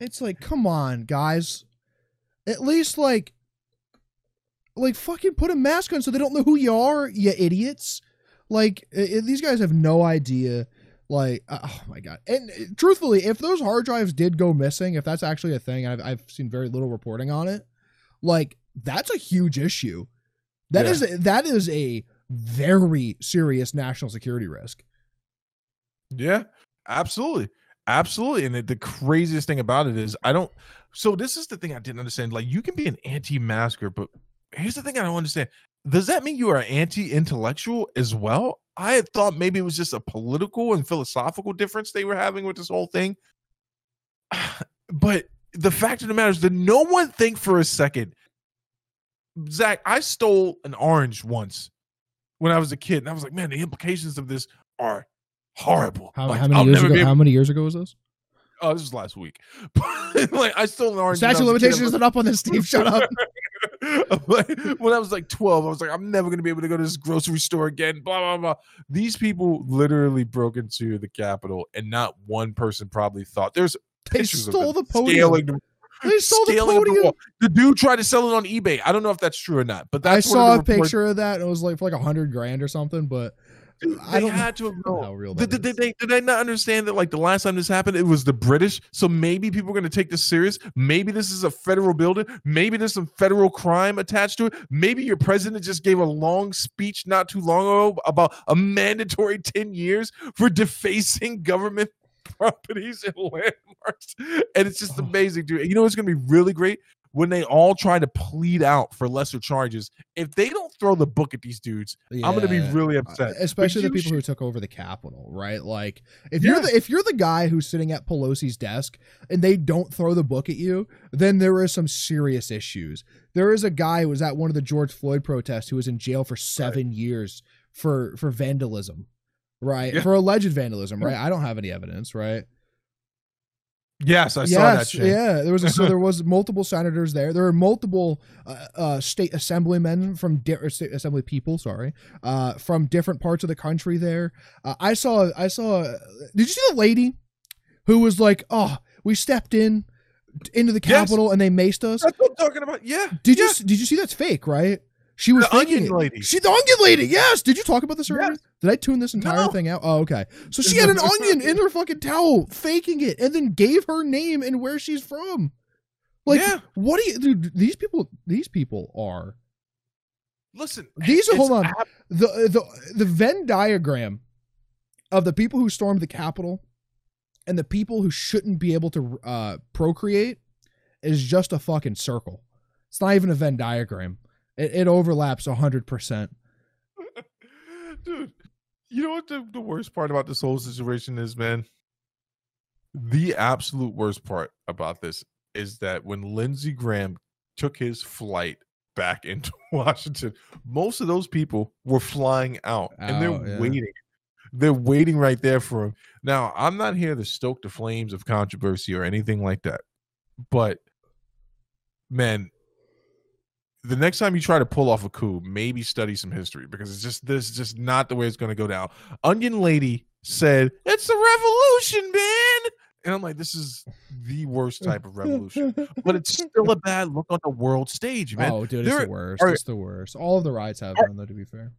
it's like, come on, guys. At least like, like fucking put a mask on so they don't know who you are, you idiots. Like i- i- these guys have no idea. Like, uh, oh my god. And uh, truthfully, if those hard drives did go missing, if that's actually a thing, I've I've seen very little reporting on it. Like that's a huge issue. That Yeah. is that is a very serious national security risk. Yeah, absolutely. Absolutely. And the, the craziest thing about it is I don't so this is the thing I didn't understand. Like you can be an anti-masker, but here's the thing I don't understand. Does that mean you are anti-intellectual as well? I had thought maybe it was just a political and philosophical difference they were having with this whole thing. But the fact of the matter is, did no one think for a second, Zach? I stole an orange once when I was a kid, and I was like, man, the implications of this are horrible. How, Like, how many years ago? able- How many years ago was this? Oh, this was last week. like I stole an orange. Statue of was a kid. limitations isn't up on this, Steve. Shut up. Like, when I was like 12, I was like, I'm never gonna be able to go to this grocery store again. Blah blah blah. These people literally broke into the Capitol, and not one person probably thought there's They pictures of stole the podium. scaling They sold the podium. The dude tried to sell it on eBay. I don't know if that's true or not, but I saw a one of the reports- picture of that. And it was like for like a hundred grand or something. But Dude, I they had to have know known. how real Did, that did, is. did they did they not understand that like the last time this happened it was the british? So maybe people are going to take this serious? Maybe this is a federal building? Maybe there's some federal crime attached to it? Maybe your president just gave a long speech not too long ago about a mandatory 10 years for defacing government properties and landmarks? And it's just Oh. amazing dude. You know what's going to be really great when they all try to plead out for lesser charges if they don't throw the book at these dudes i'm going to be really Uh, upset especially the people should- who took over the Capitol, right? Like if you're the if you're the guy who's sitting at Pelosi's desk and they don't throw the book at you, then there is some serious issues. There is a guy who was at one of the George Floyd protests who was in jail for seven years for for vandalism, right? Yeah. For alleged vandalism, right? I don't have any evidence, right? Yes, I saw that shit. Yeah, there was a, so there was multiple senators there. There were multiple uh, uh, state assemblymen from di- or state assembly people, sorry, uh, from different parts of the country there. Uh, I saw I saw. Did you see the lady who was like, "Oh, we stepped in into the Yes. Capitol and they maced us"? That's what I'm talking about. Yeah. Did yeah. you did you see that's fake, right? She was The onion lady. She the onion lady. Yes. Did you talk about this earlier? Yes. Did I tune this entire No. thing out? Oh, okay. So she had an onion in her fucking towel, faking it, and then gave her name and where she's from. Like, Yeah. what do you? Dude, these people. These people are Listen, These are- hold on. ab- the the the Venn diagram of the people who stormed the Capitol and the people who shouldn't be able to uh, procreate is just a fucking circle. It's not even a Venn diagram. It, it overlaps hundred percent. dude. You know what the, the worst part about this whole situation is, man? The absolute worst part about this is that when Lindsey Graham took his flight back into Washington, most of those people were flying out and they're yeah. waiting. They're waiting right there for him. Now, I'm not here to stoke the flames of controversy or anything like that. But man, the next time you try to pull off a coup, maybe study some history because it's just this is just not the way it's going to go down. Onion Lady said, "It's a revolution, man," and I'm like, "This is the worst type of revolution." but it's still a bad look on the world stage, man. Oh, dude, it's There the worst. are- it's the worst. All of the riots have been, though. To be fair,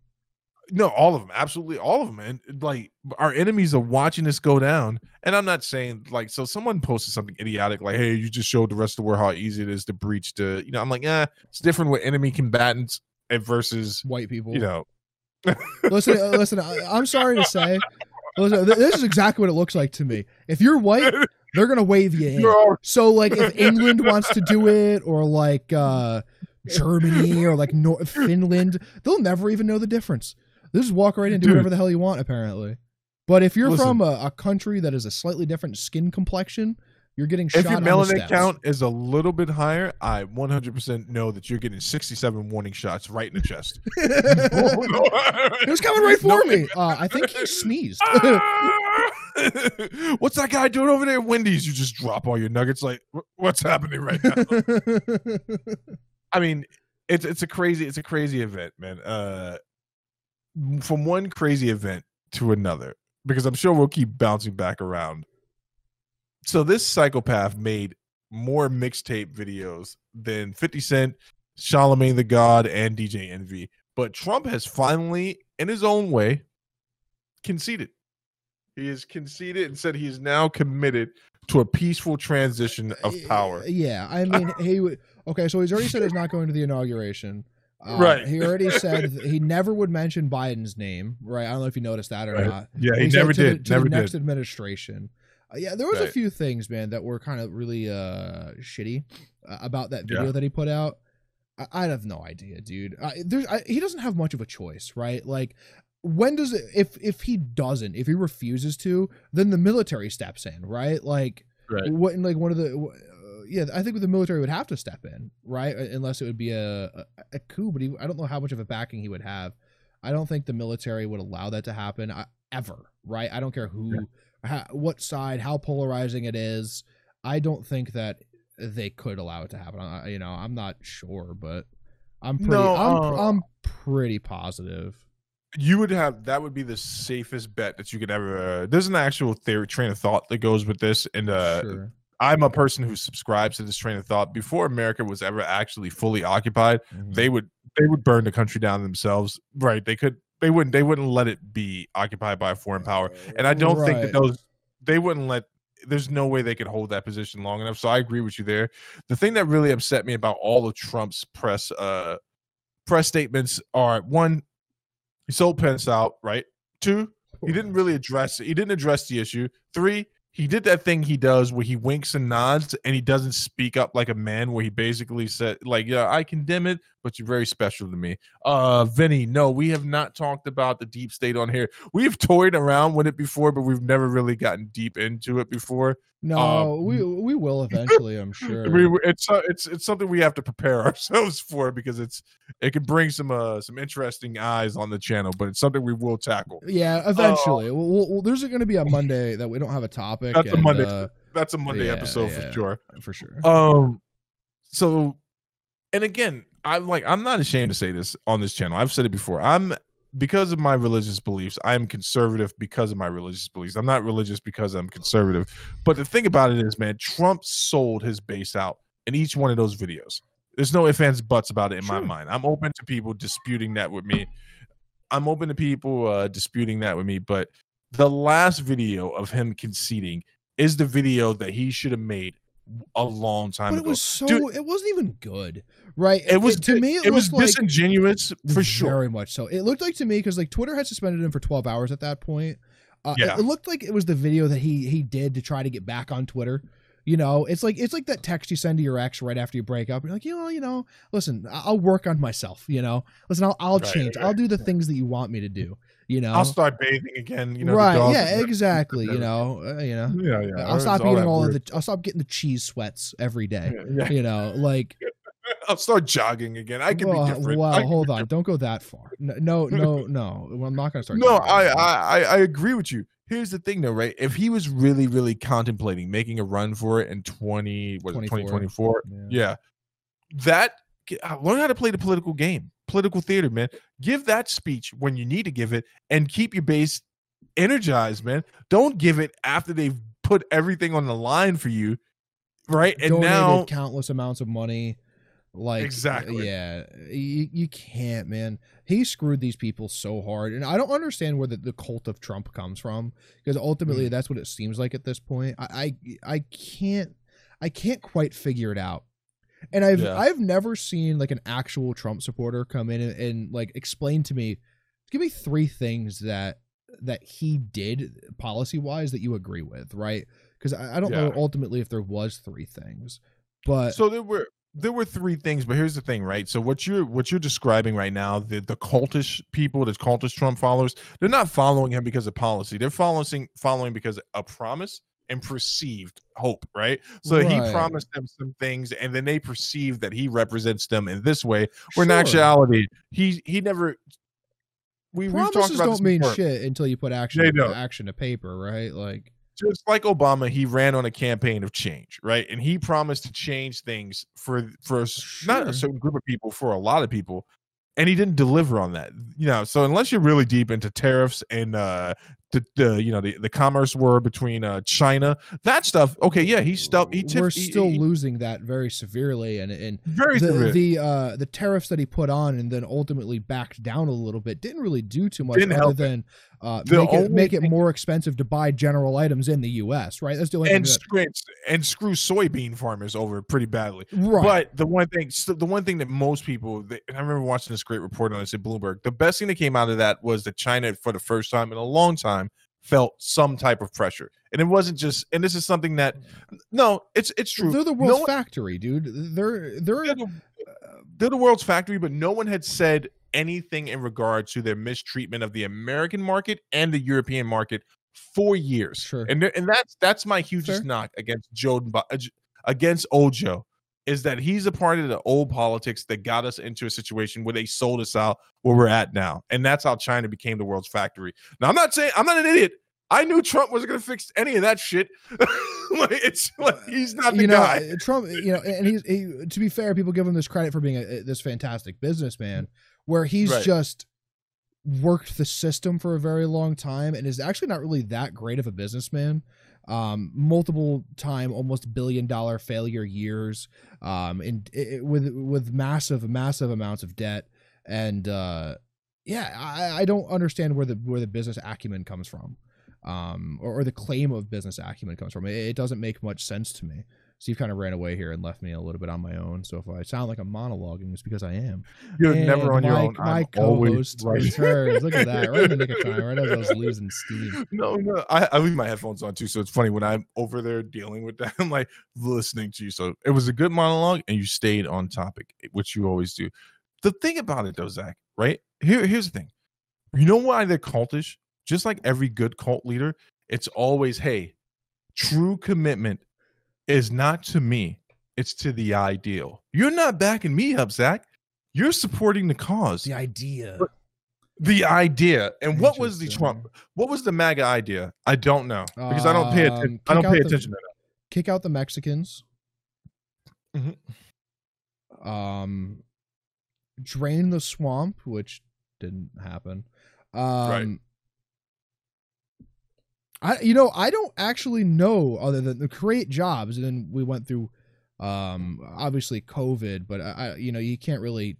No, all of them, absolutely all of them, man. Like our enemies are watching this go down, and I'm not saying like so. Someone posted something idiotic like, "Hey, you just showed the rest of the world how easy it is to breach the," you know. I'm like, yeah, it's different with enemy combatants versus white people. you know. listen, uh, listen. I, I'm sorry to say, listen, th- this is exactly what it looks like to me. If you're white, they're gonna wave you in. You're So like if England wants to do it or like uh Germany or like North Finland, they'll never even know the difference. They just walk right in do Dude. whatever the hell you want apparently. But if you're Listen. from a, a country that is a slightly different skin complexion, you're getting shot if your on the melanin steps. count is a little bit higher, I 100% know that you're getting 67 warning shots right in the chest. It was coming right for me. Uh, I think he sneezed. What's that guy doing over there at Wendy's? You just drop all your nuggets. Like, "Wh- what's happening right now? I mean, it's it's a crazy it's a crazy event, man. Uh, from one crazy event to another, because I'm sure we'll keep bouncing back around. So this psychopath made more mixtape videos than 50 Cent, Charlemagne the God, and DJ Envy. But Trump has finally, in his own way, conceded. He has conceded and said he is now committed to a peaceful transition uh, of power. Yeah, I mean, he would. Okay, so he's already said he's not going to the inauguration. Uh, Right. He already said he never would mention Biden's name. Right. I don't know if you noticed that or Right. not. Yeah, he said never the- did. to never the did. next administration. Uh, yeah, there was a few things, man, that were kind of really uh shitty uh, about that video Yeah. that he put out. I, I have no idea, dude. Uh, there's I, he doesn't have much of a choice, right? Like, when does it? If if he doesn't, if he refuses to, then the military steps in, right? Like, Right. what like one of the yeah i think the military would have to step in right? Uh, unless it would be a a, a coup but he, i don't know how much of a backing he would have. I don't think the military would allow that to happen uh, ever right? I don't care who ha, what side how polarizing it is. I don't think that they could allow it to happen. I, you know i'm not sure but i'm pretty No, I'm, uh, I'm pretty positive. You would have that would be the safest bet that you could ever uh, there's an actual theory train of thought that goes with this and uh sure I'm a person who subscribes to this train of thought. Before America was ever actually fully occupied, Mhm. they would they would burn the country down themselves. Right? They could they wouldn't they wouldn't let it be occupied by a foreign power. And I don't think that those they wouldn't let there's no way they could hold that position long enough. So I agree with you there. The thing that really upset me about all of Trump's press uh press statements are one, he sold Pence out, right? Two, he didn't really address he didn't address the issue. Three, he did that thing he does where he winks and nods and he doesn't speak up like a man where he basically said like yeah i condemn it but you're very special to me. Uh vinny no we have not talked about the deep state on here. We've toyed around with it before but we've never really gotten deep into it before No, Um, we we will eventually. I'm sure. we, it's uh, it's it's something we have to prepare ourselves for because it's it can bring some uh some interesting eyes on the channel but it's something we will tackle yeah, eventually. We'll, we'll, we'll- there's going to be a Monday that we don't have a topic. That's a Monday. uh, that's a monday Yeah, episode yeah. for sure for sure. Um, so, and again, I'm like, I'm not ashamed to say this on this channel. I've said it before. I'm because of my religious beliefs. I am conservative because of my religious beliefs. I'm not religious because I'm conservative. But the thing about it is, man, Trump sold his base out in each one of those videos. There's no ifs ands buts about it in my mind. I'm open to people disputing that with me. I'm open to people uh, disputing that with me. But the last video of him conceding is the video that he should have made a long time but it ago. was so. Dude, it wasn't even good, right? it was to me. It, It, was like disingenuous for sure. Very much so. It looked like to me because like Twitter had suspended him for 12 hours at that point. Uh, it- Yeah. it, looked like it was the video that he he did to try to get back on Twitter. You know, it's like it's like that text you send to your ex right after you break up. You're like, you know, you know, listen, I'll work on myself. You know, listen, I'll I'll Right, change. right. I'll do the things that you want me to do. You know, I'll start bathing again. You know, right? Yeah, exactly. You know, uh, you know. Yeah, yeah. I'll stop all eating all of the. I'll stop getting the cheese sweats every day. Yeah, yeah. You know, like I'll start jogging again. I can well, be different. Can hold on, don't go that far. No, no, no, no. I'm not gonna start. No. I, I I agree with you. Here's the thing, though, right? If he was really, really contemplating making a run for it in twenty, was it 24. twenty twenty four? Yeah. Yeah, that learn how to play the political game, political theater, man. Give that speech when you need to give it, and keep your base energized, man. Don't give it after they've put everything on the line for you, right? And donated now, countless amounts of money. Like Exactly. yeah, you, you can't, man. He screwed these people so hard, and I don't understand where the, the cult of Trump comes from because ultimately Mm. that's what it seems like at this point. I, I I can't I can't quite figure it out. And I've Yeah. I've never seen like an actual Trump supporter come in and, and like explain to me, give me three things that that he did policy wise that you agree with, right? Because I, I don't know ultimately if there was three things, but so there were there were three things, but here's the thing, right? So what you're what you're describing right now, the the cultish people, the cultish Trump followers, they're not following him because of policy. They're following following because of a promise and perceived hope, right? So he promised them some things, and then they perceive that he represents them in this way. Where in Sure. actuality, he he never. We we've promises about don't mean before. shit until you put action action to paper, right? Like just like Obama, he ran on a campaign of change, right? And he promised to change things for for a s- not a certain group of people, for a lot of people, and he didn't deliver on that. You know, so unless you're really deep into tariffs and uh the, the you know the, the commerce war between uh China, that stuff, okay, yeah, he stuff he tipped, we're still he- losing that very severely, and and very the severe. the uh the tariffs that he put on and then ultimately backed down a little bit didn't really do too much Didn't other than uh make it make it more expensive to buy general items in the U.S. Right? That's the only and screw, and screw soybean farmers over pretty badly. Right. But the one thing, so the one thing that most people, they, and I remember watching this great report on this at Bloomberg. The best thing that came out of that was that China, for the first time in a long time, felt some type of pressure, and it wasn't just. And this is something that, no, it's it's true. They're the No world's one- factory, dude. They're they're they're the, they're the world's factory, but no one had said anything in regard to their mistreatment of the American market and the European market for years. Sure. And and that's that's my hugest Fair. knock against Joe uh, against old Joe is that he's a part of the old politics that got us into a situation where they sold us out where we're at now. And that's how China became the world's factory. Now I'm not saying I'm not an idiot. I knew Trump wasn't going to fix any of that shit. like, it's like he's not the you know, guy. uh, Trump. You know, and he's he, to be fair, people give him this credit for being a, this fantastic businessman, where he's Right. just worked the system for a very long time and is actually not really that great of a businessman. Um, multiple time, almost billion dollar failure years, um, and it, with with massive, massive amounts of debt, and uh, yeah, I, I don't understand where the where the business acumen comes from, um, or, or the claim of business acumen comes from. It, it doesn't make much sense to me. Steve kind of ran away here and left me a little bit on my own. So if I sound like I'm monologuing, it's because I am. You're And never on your own. My I'm co-host right. returns. Look at that, right in the nick of time, right as I was losing steam. No, no, I, I leave my headphones on too, so it's funny when I'm over there dealing with that. I'm like listening to you. So it was a good monologue, and you stayed on topic, eh, which you always do. The thing about it, though, Zach, right here, here's the thing. You know why they're cultish? Just like every good cult leader, it's always, hey, true commitment is not to me; it's to the ideal. You're not backing me up, Zach. You're supporting the cause, The idea. The idea. And what was the Trump? What was the MAGA idea? I don't know because I don't pay attention. Um, I don't pay the- attention to that. Kick out the Mexicans. Mhm. Um, drain the swamp, which didn't happen. Um, I you know I don't actually know other than the create jobs, and then we went through um obviously COVID, but I, I you know you can't really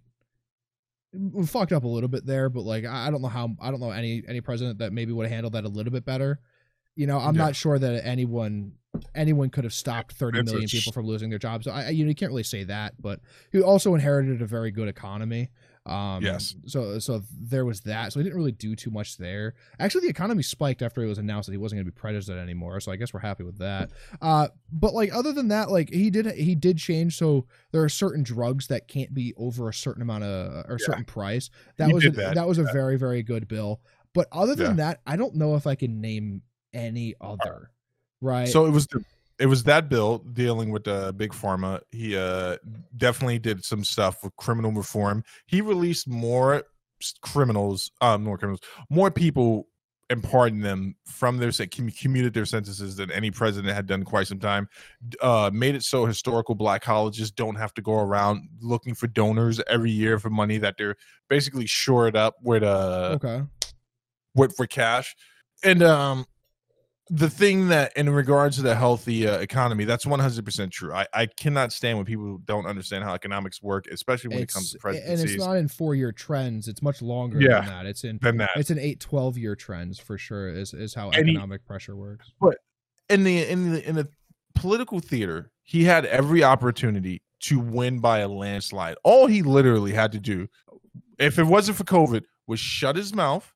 we fucked up a little bit there, but like I don't know how I don't know any any president that maybe would have handled that a little bit better. You know, I'm Yeah. not sure that anyone anyone could have stopped 30 It's a million people from losing their jobs. I- you know you can't really say that, but he also inherited a very good economy. Um, Yes. So so there was that. So he didn't really do too much there. Actually, the economy spiked after it was announced that he wasn't going to be president anymore. So I guess we're happy with that. Uh, but like other than that, like he did he did change. So there are certain drugs that can't be over a certain amount of or a Yeah. certain price. That He was a, that. that, was a very very good bill. But other than Yeah. that, I don't know if I can name any other. Right. So it was the, it was that bill dealing with the big pharma. He uh definitely did some stuff with criminal reform. He released more criminals, um, more criminals, more people and pardoned them from their commuted their sentences than any president had done quite some time. Uh, made it so historical black colleges don't have to go around looking for donors every year for money that they're basically shored up with uh okay. with for cash and um the thing that in regards to the healthy uh, economy that's 100% true I, I cannot stand when people don't understand how economics work especially when it comes to It's- and it's not in four year trends. It's much longer Yeah. than that. It's in than that it's an 8 12 year trends for sure is is how And he- economic pressure works but in the in the in the political theater he had every opportunity to win by a landslide all he literally had to do if it wasn't for covid was shut his mouth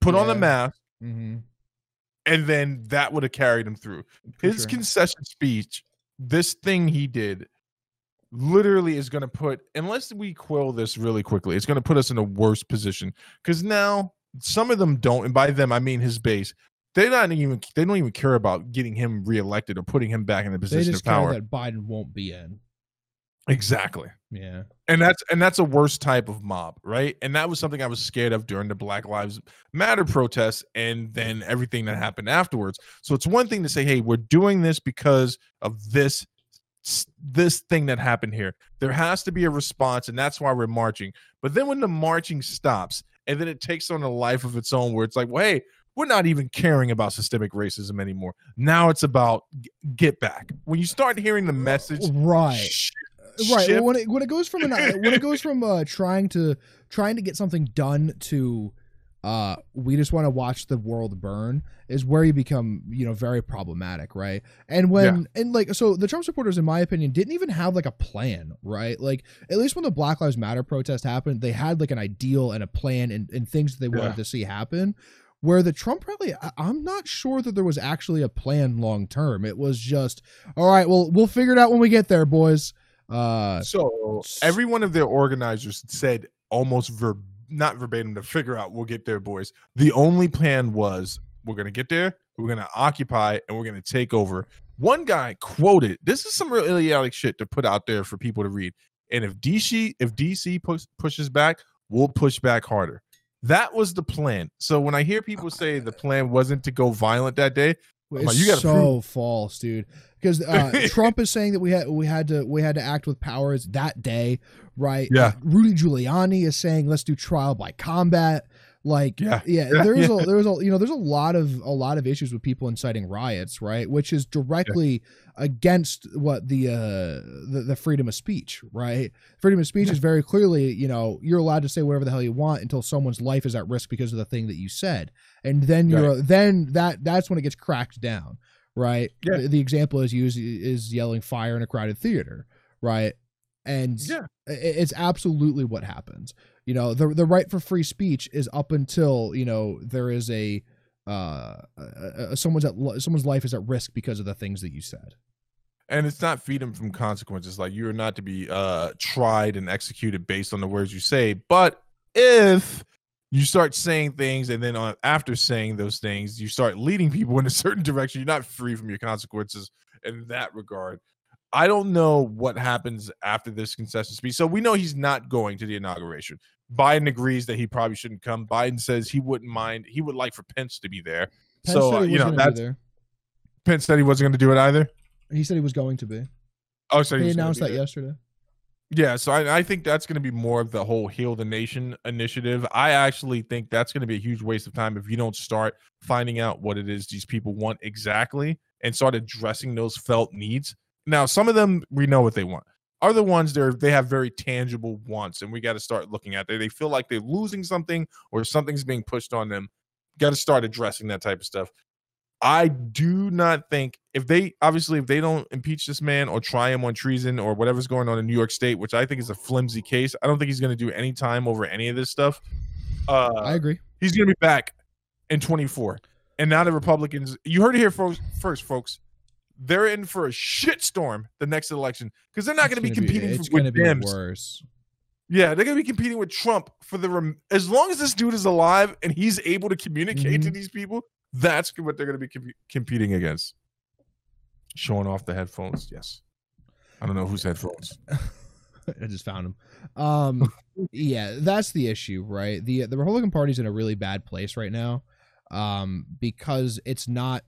put on the mask mm-hmm. And then that would have carried him through his sure. concession speech, this thing he did, literally is going to put, unless we quill this really quickly, it's going to put us in a worse position. Because now some of them don't, and by them I mean his base. They're not even. They don't even care about getting him reelected or putting him back in a they position just of power. that Biden won't be in. Exactly. Yeah. and that's and that's a worse type of mob right and that was something i was scared of during the black lives matter protests and then everything that happened afterwards so it's one thing to say hey we're doing this because of this this thing that happened here there has to be a response and that's why we're marching but then when the marching stops and then it takes on a life of its own where it's like well hey we're not even caring about systemic racism anymore now it's about get back when you start hearing the message Right. sh- right well, when it when it goes from an when it goes from uh trying to trying to get something done to uh we just want to watch the world burn is where you become you know very problematic right? And when and like so the trump supporters in my opinion didn't even have like a plan right? Like at least when the black lives matter protest happened they had like an ideal and a plan and, and things that they wanted Yeah. to see happen where the trump rally I- i'm not sure that there was actually a plan long term. It was just all right well we'll figure it out when we get there boys uh So every one of their organizers said almost ver not verbatim to figure out we'll get there, boys. The only plan was we're gonna get there, we're gonna occupy, and we're gonna take over. One guy quoted, "This is some real idiotic shit to put out there for people to read." And if DC if DC push, pushes back, we'll push back harder. That was the plan. So when I hear people say the plan wasn't to go violent that day, It's like, you so prove- false, dude. Because uh, Trump is saying that we had we had to we had to act with powers that day, right? Yeah. Rudy Giuliani is saying let's do trial by combat. Like Yeah. yeah, Yeah, there's yeah. a there's a you know there's a lot of a lot of issues with people inciting riots, right? Which is directly against what the uh the, the freedom of speech, right? Freedom of speech Yeah. is very clearly, you know, you're allowed to say whatever the hell you want until someone's life is at risk because of the thing that you said. And then you're then that that's when it gets cracked down, right? Yeah. The, the example is used is yelling fire in a crowded theater, right? And Yeah. it's absolutely what happens you know the the right for free speech is up until you know there is a uh, uh someone's at someone's life is at risk because of the things that you said. And it's not freedom from consequences. Like you're not to be uh tried and executed based on the words you say. But if you start saying things and then on, after saying those things you start leading people in a certain direction you're not free from your consequences in that regard i don't know what happens after this concession speech so we know he's not going to the inauguration biden agrees that he probably shouldn't come biden says he wouldn't mind he would like for pence to be there Pence so uh, you know that's there. pence said he wasn't going to do it either he said he was going to be oh so he announced that there. yesterday Yeah, so I, I think that's going to be more of the whole heal the nation initiative. I actually think that's going to be a huge waste of time if you don't start finding out what it is these people want exactly and start addressing those felt needs. Now, some of them we know what they want. Other ones they're they have very tangible wants, and we got to start looking at. They they feel like they're losing something or something's being pushed on them. Got to start addressing that type of stuff. I do not think if they obviously if they don't impeach this man or try him on treason or whatever's going on in New York State, which I think is a flimsy case, I don't think he's going to do any time over any of this stuff. Uh, i agree he's going to be back in 24. And now the Republicans, you heard it here first, first folks. They're in for a shitstorm the next election because they're not going to be competing it's for, with be Dems. worse Yeah, they're going to be competing with Trump for the rem- as long as this dude is alive and he's able to communicate to Mhm. these people. That's what they're going to be com- competing against. Showing off the headphones, yes. I don't know whose headphones. I just found him. Um, yeah, that's the issue, right? the The Republican Party's in a really bad place right now, um, because it's not,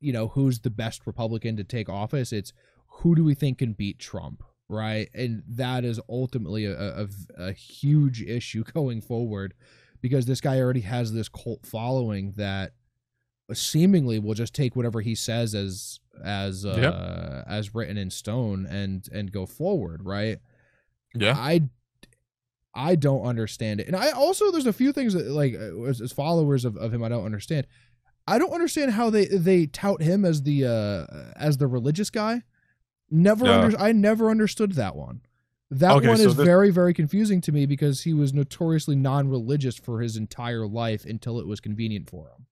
you know, who's the best Republican to take office. It's who do we think can beat Trump, right? And that is ultimately a, a, a huge issue going forward, because this guy already has this cult following that seemingly will just take whatever he says as as uh, Yep. as written in stone and and go forward, right? Yeah. I I don't understand it. And I also there's a few things that like uh, as, as followers of, of him I don't understand. I don't understand how they they tout him as the uh as the religious guy. Never Yeah. under, I never understood that one. That Okay, one so is this- very very confusing to me because he was notoriously non-religious for his entire life until it was convenient for him.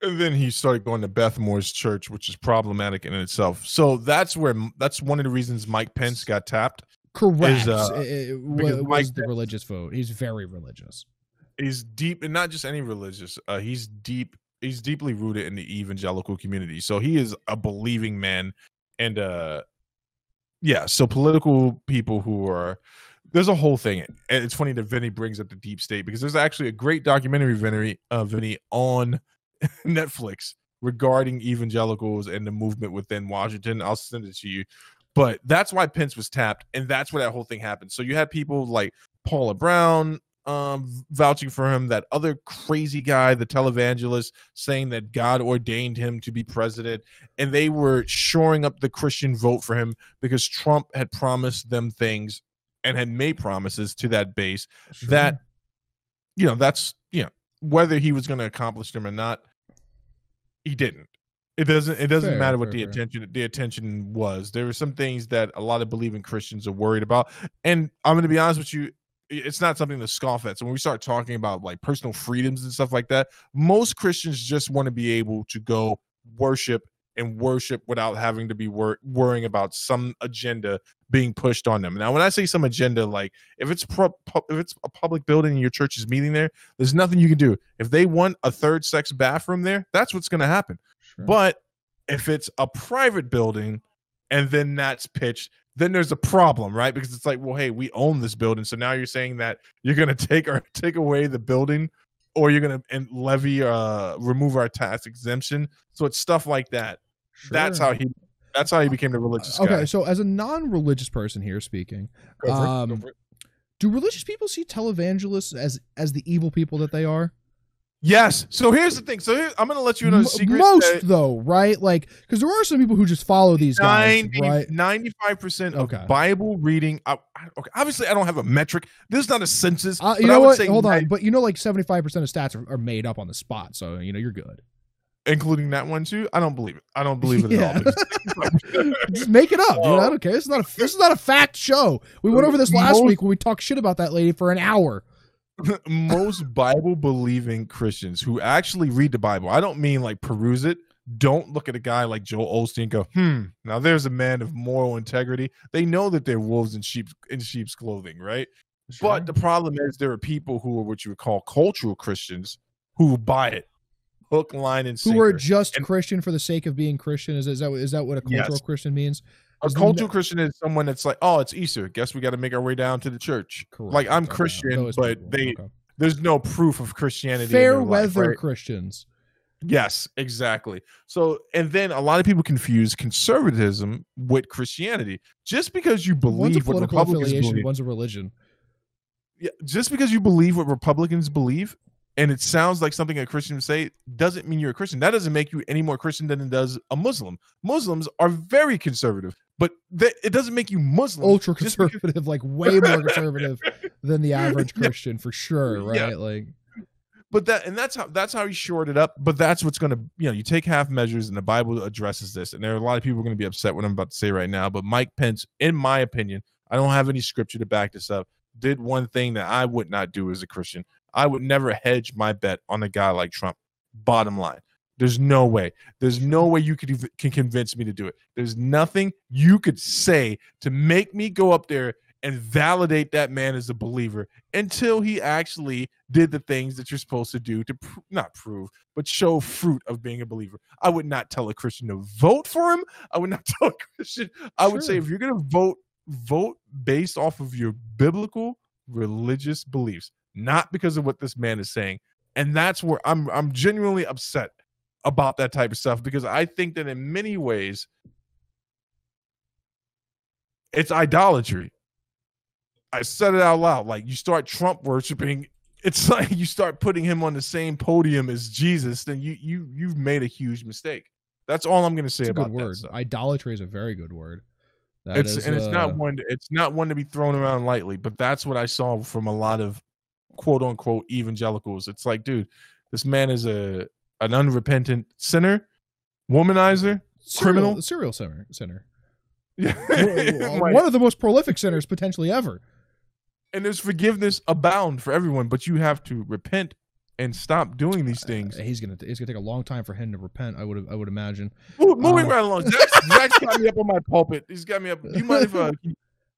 And then he started going to Beth Moore's church, which is problematic in itself. So that's where that's one of the reasons Mike Pence got tapped. Correct. uh, It- it because wa- Mike was the religious vote. He's very religious. He's deep, and not just any religious. Uh, he's deep. He's deeply rooted in the evangelical community. So he is a believing man, and uh, yeah. So political people who are there's a whole thing. And it's funny that Vinny brings up the deep state because there's actually a great documentary, Vinny, uh, Vinny on Netflix regarding evangelicals and the movement within Washington. I'll send it to you. But that's why Pence was tapped, and that's where that whole thing happened. So you had people like Paula Brown um vouching for him, that other crazy guy, the televangelist, saying that God ordained him to be president, and they were shoring up the Christian vote for him because Trump had promised them things and had made promises to that base that you know that's you know whether he was going to accomplish them or not he didn't. It doesn't it doesn't Fair, matter what fair, the fair. attention the attention was. There were some things that a lot of believing christians are worried about and i'm going to be honest with you it's not something to scoff at. So when we start talking about like personal freedoms and stuff like that most christians just want to be able to go worship and worship without having to be wor- worrying about some agenda being pushed on them. Now when i say some agenda like if it's pro- pu- if it's a public building and your church is meeting there there's nothing you can do. If they want a third sex bathroom there that's what's going to happen. Sure. but if it's a private building and then that's pitched then there's a problem right because it's like well hey we own this building so now you're saying that you're going to take our take away the building or you're going to levy uh remove our tax exemption so it's stuff like that that's how he that's how he became the religious Guy. okay so as a non-religious person here speaking Go for it, go um. Do religious people see televangelists as as the evil people that they are? Yes. So here's the thing. So here, I'm going to let you know the secret. Most that though, right? Like, because there are some people who just follow these guys, right? 95% of Okay. Bible reading. I, okay, obviously, I don't have a metric. This is not a census. Uh, you I know would what? say Hold on, but you know, like seventy five percent of stats are, are made up on the spot, so you know you're good. including that one too. I don't believe it. I don't believe it Yeah. at all. Just make it up, dude. Oh. I don't care. This is not a this is not a fact show. We went over this last Most- week when we talked shit about that lady for an hour. most Bible believing Christians who actually read the Bible, I don't mean like peruse it. Don't look at a guy like Joel and go, hmm, now there's a man of moral integrity. They know that they're wolves in sheep in sheep's clothing, right? But the problem is there are people who are what you would call cultural Christians who buy it. Hook, line, and sinker. who are just And- Christian for the sake of being Christian. Is, is that is that what a Yes. cultural Christian means? A cultural Christian is someone that's like, oh, it's Easter. Guess we got to make our way down to the church. Correct. Like I'm Okay, Christian, but people. they Okay. there's no proof of Christianity. fair their life, weather right? Christians. Yes, exactly. So, and then a lot of people confuse conservatism with Christianity. Just because you believe what Republicans believe, one's a religion. yeah, just because you believe what Republicans believe, and it sounds like something a Christian would say, doesn't mean you're a Christian. That doesn't make you any more Christian than it does a Muslim. Muslims are very conservative, but that, it doesn't make you Muslim. Ultra because- conservative, like way more conservative than the average Yeah. Christian for sure, right? Yeah. Like but that and that's how that's how he shored it up but that's what's going to you know you take half measures and the bible addresses this and there are a lot of people going to be upset what i'm about to say right now but mike pence in my opinion i don't have any scripture to back this up did one thing that i would not do as a christian i would never hedge my bet on a guy like trump bottom line there's no way. There's no way you could can convince me to do it. There's nothing you could say to make me go up there and validate that man as a believer until he actually did the things that you're supposed to do to pr- not prove but show fruit of being a believer. I would not tell a christian to vote for him. I would not tell a christian i would say if you're going to vote vote based off of your biblical religious beliefs not because of what this man is saying. And that's where i'm i'm genuinely upset about that type of stuff because i think that in many ways it's idolatry I said it out loud. Like you start Trump worshiping, it's like you start putting him on the same podium as Jesus, then you you you've made a huge mistake. That's all I'm gonna say it's a about good that word. Idolatry is a very good word. That It's is, and it's uh, not one. It's not one to be thrown around lightly. But that's what I saw from a lot of quote unquote evangelicals. It's like, dude, this man is a an unrepentant sinner, womanizer. serial, criminal? serial sinner. sinner. Yeah. One of the most prolific sinners potentially ever. and there's forgiveness abound for everyone, but you have to repent and stop doing these things. Uh, he's gonna he's gonna take a long time for him to repent. I would I would imagine. Mo- Moving uh, right along, Zach, Zach's got me up on my pulpit. He's got me up. You mind if uh,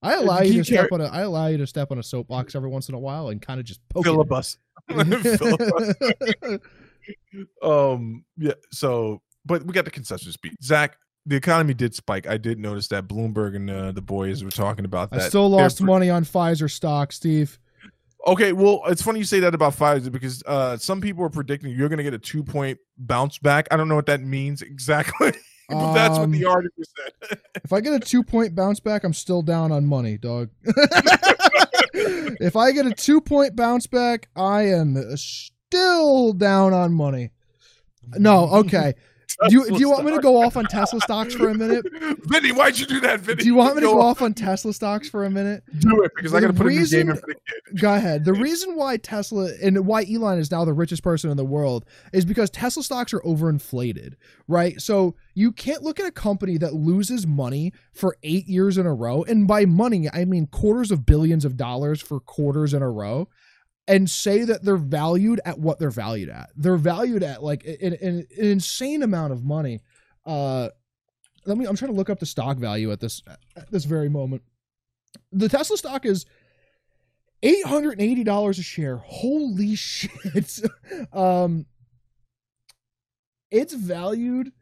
I allow you to step care- on a I allow you to step on a soapbox every once in a while and kind of just poke filibus? it. Um, yeah. So, but we got the concession speech. Zach, the economy did spike. I did notice that Bloomberg and uh, the boys were talking about that. I still lost pre- money on Pfizer stock, Steve. Okay, well, it's funny you say that about Pfizer because uh, some people are predicting you're going to get a two point bounce back. I don't know what that means exactly, but that's what the Um, article said. If I get a two point bounce back, I'm still down on money, dog. if I get a two point bounce back, I am still down on money. No, okay. Do you, do you want me to go off on Tesla stocks for a minute? Vinny, why'd you do that, Vinny? Do you want me to go off? off on Tesla stocks for a minute? Do it because I got to The put a new reason- game in for the kid. Go ahead. The reason why Tesla and why Elon is now the richest person in the world is because Tesla stocks are overinflated, right? So you can't look at a company that loses money for eight years in a row, and by money I mean quarters of billions of dollars for quarters in a row, and say that they're valued at what they're valued at. They're valued at like an, an, an insane amount of money. Uh, let me. I'm trying to look up the stock value at this at this very moment. The Tesla stock is eight hundred and eighty dollars a share. Holy shit! um, it's valued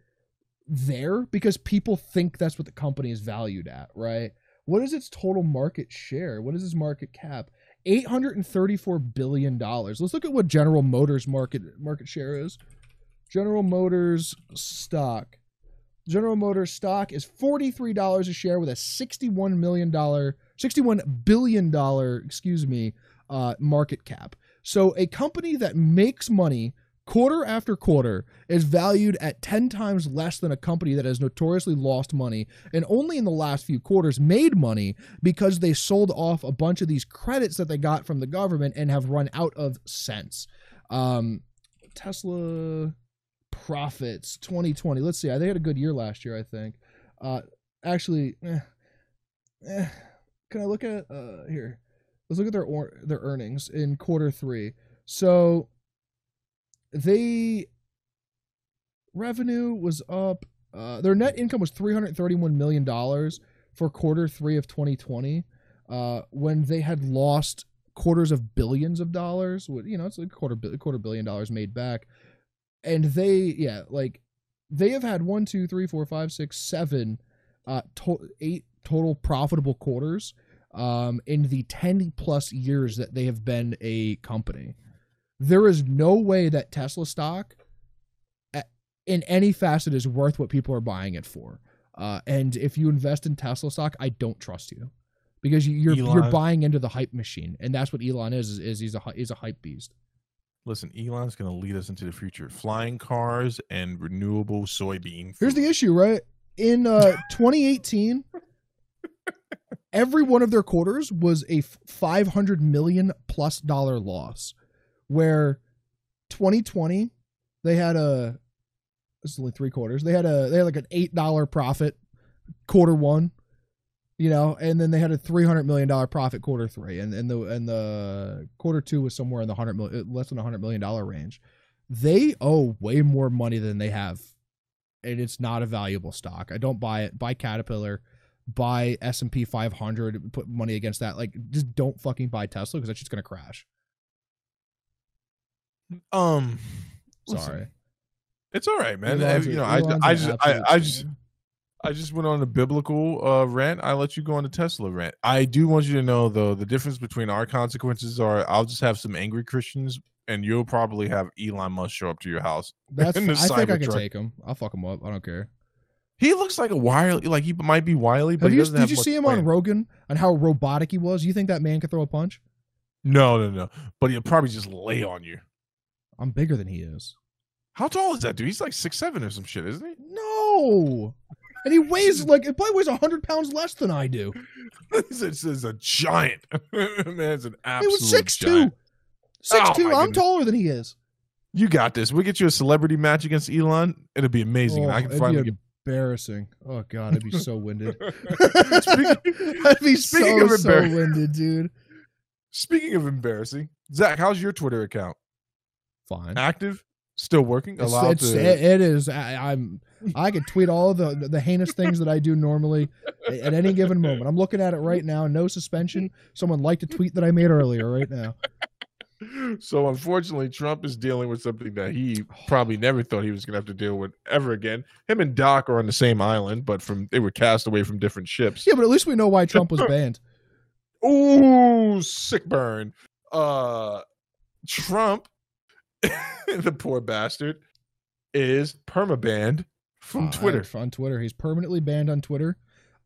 there because people think that's what the company is valued at, right? What is its total market share? What is its market cap? Eight hundred and thirty-four billion dollars. Let's look at what General Motors market market share is. General Motors stock. General Motors stock is $43 a share with a $61 million, $61 billion, excuse me, uh, market cap. So a company that makes money quarter after quarter is valued at 10 times less than a company that has notoriously lost money and only in the last few quarters made money because they sold off a bunch of these credits that they got from the government and have run out of sense. Um, Tesla profits 2020. Let's see. They had a good year last year, I think. Uh, actually, eh, eh, can I look at uh, here? Let's look at their or, their earnings in quarter three. So they revenue was up. Uh, their net income was three hundred thirty-one million dollars for quarter three of 2020, uh, when they had lost quarters of billions of dollars. You know, it's like quarter quarter billion dollars made back, and they yeah like they have had one, two, three, four, five, six, seven, uh, to- eight total profitable quarters um, in the 10 plus years that they have been a company. There is no way that Tesla stock in any facet is worth what people are buying it for. Uh, and if you invest in Tesla stock, I don't trust you because you, you're you're buying into the hype machine, and that's what Elon is. Is, is he's a he's a hype beast. Listen, Elon's going to lead us into the future. Flying cars and renewable soybean. Here's the issue, right? In uh, 2018, every one of their quarters was a 500 million plus dollar loss. Where 2020, they had a this is only three quarters. They had a they had like an eight dollar profit quarter one, you know, and then they had a three hundred million dollar profit quarter three, and and the and the quarter two was somewhere in the hundred million uh, less than a hundred million dollar range. They owe way more money than they have and it's not a valuable stock. I don't buy it. Buy Caterpillar, buy S and P 500. Put money against that. Like, just don't fucking buy Tesla because that's just gonna crash. Um, listen, Sorry, it's all right, man. Elon's you know, I, I just, I, I just. I just went on a biblical uh, rant. I let you go on a Tesla rant. I do want you to know, though, the difference between our consequences are I'll just have some angry Christians, and you'll probably have Elon Musk show up to your house. that's. in the I think I can Cybertruck. take him. I'll fuck him up. I don't care. He looks like a wily, like he might be wily, but Have he you? Did have you see him plan. on Rogan and how robotic he was? You think that man could throw a punch? No, no, no. But he'll probably just lay on you. I'm bigger than he is. How tall is that dude? He's like six seven or some shit, isn't he? No, and he weighs like it probably weighs hundred pounds less than I do. this is a giant. Man, it's an He absolute was six giant. two. Six Oh, two. I'm goodness. taller than he is. You got this. We get you a celebrity match against Elon. It'll be amazing. Oh, I can finally get. embarrassing. Oh god, I'd be so winded. speaking, I'd be so of so winded, dude. speaking of embarrassing, Zach, how's your Twitter account? Fine. Active? Still working? It's, Allowed it's, to? it- it is. I, I'm. I can tweet all the the heinous things that I do normally at any given moment. I'm looking at it right now. No suspension. Someone liked a tweet that I made earlier. Right now. so unfortunately, Trump is dealing with something that he probably never thought he was going to have to deal with ever again. Him and Doc are on the same island, but from they were cast away from different ships. Yeah, but at least we know why Trump was banned. Ooh, sick burn. Uh Trump, the poor bastard, is permabanned from Uh, Twitter. on Twitter. He's permanently banned on Twitter.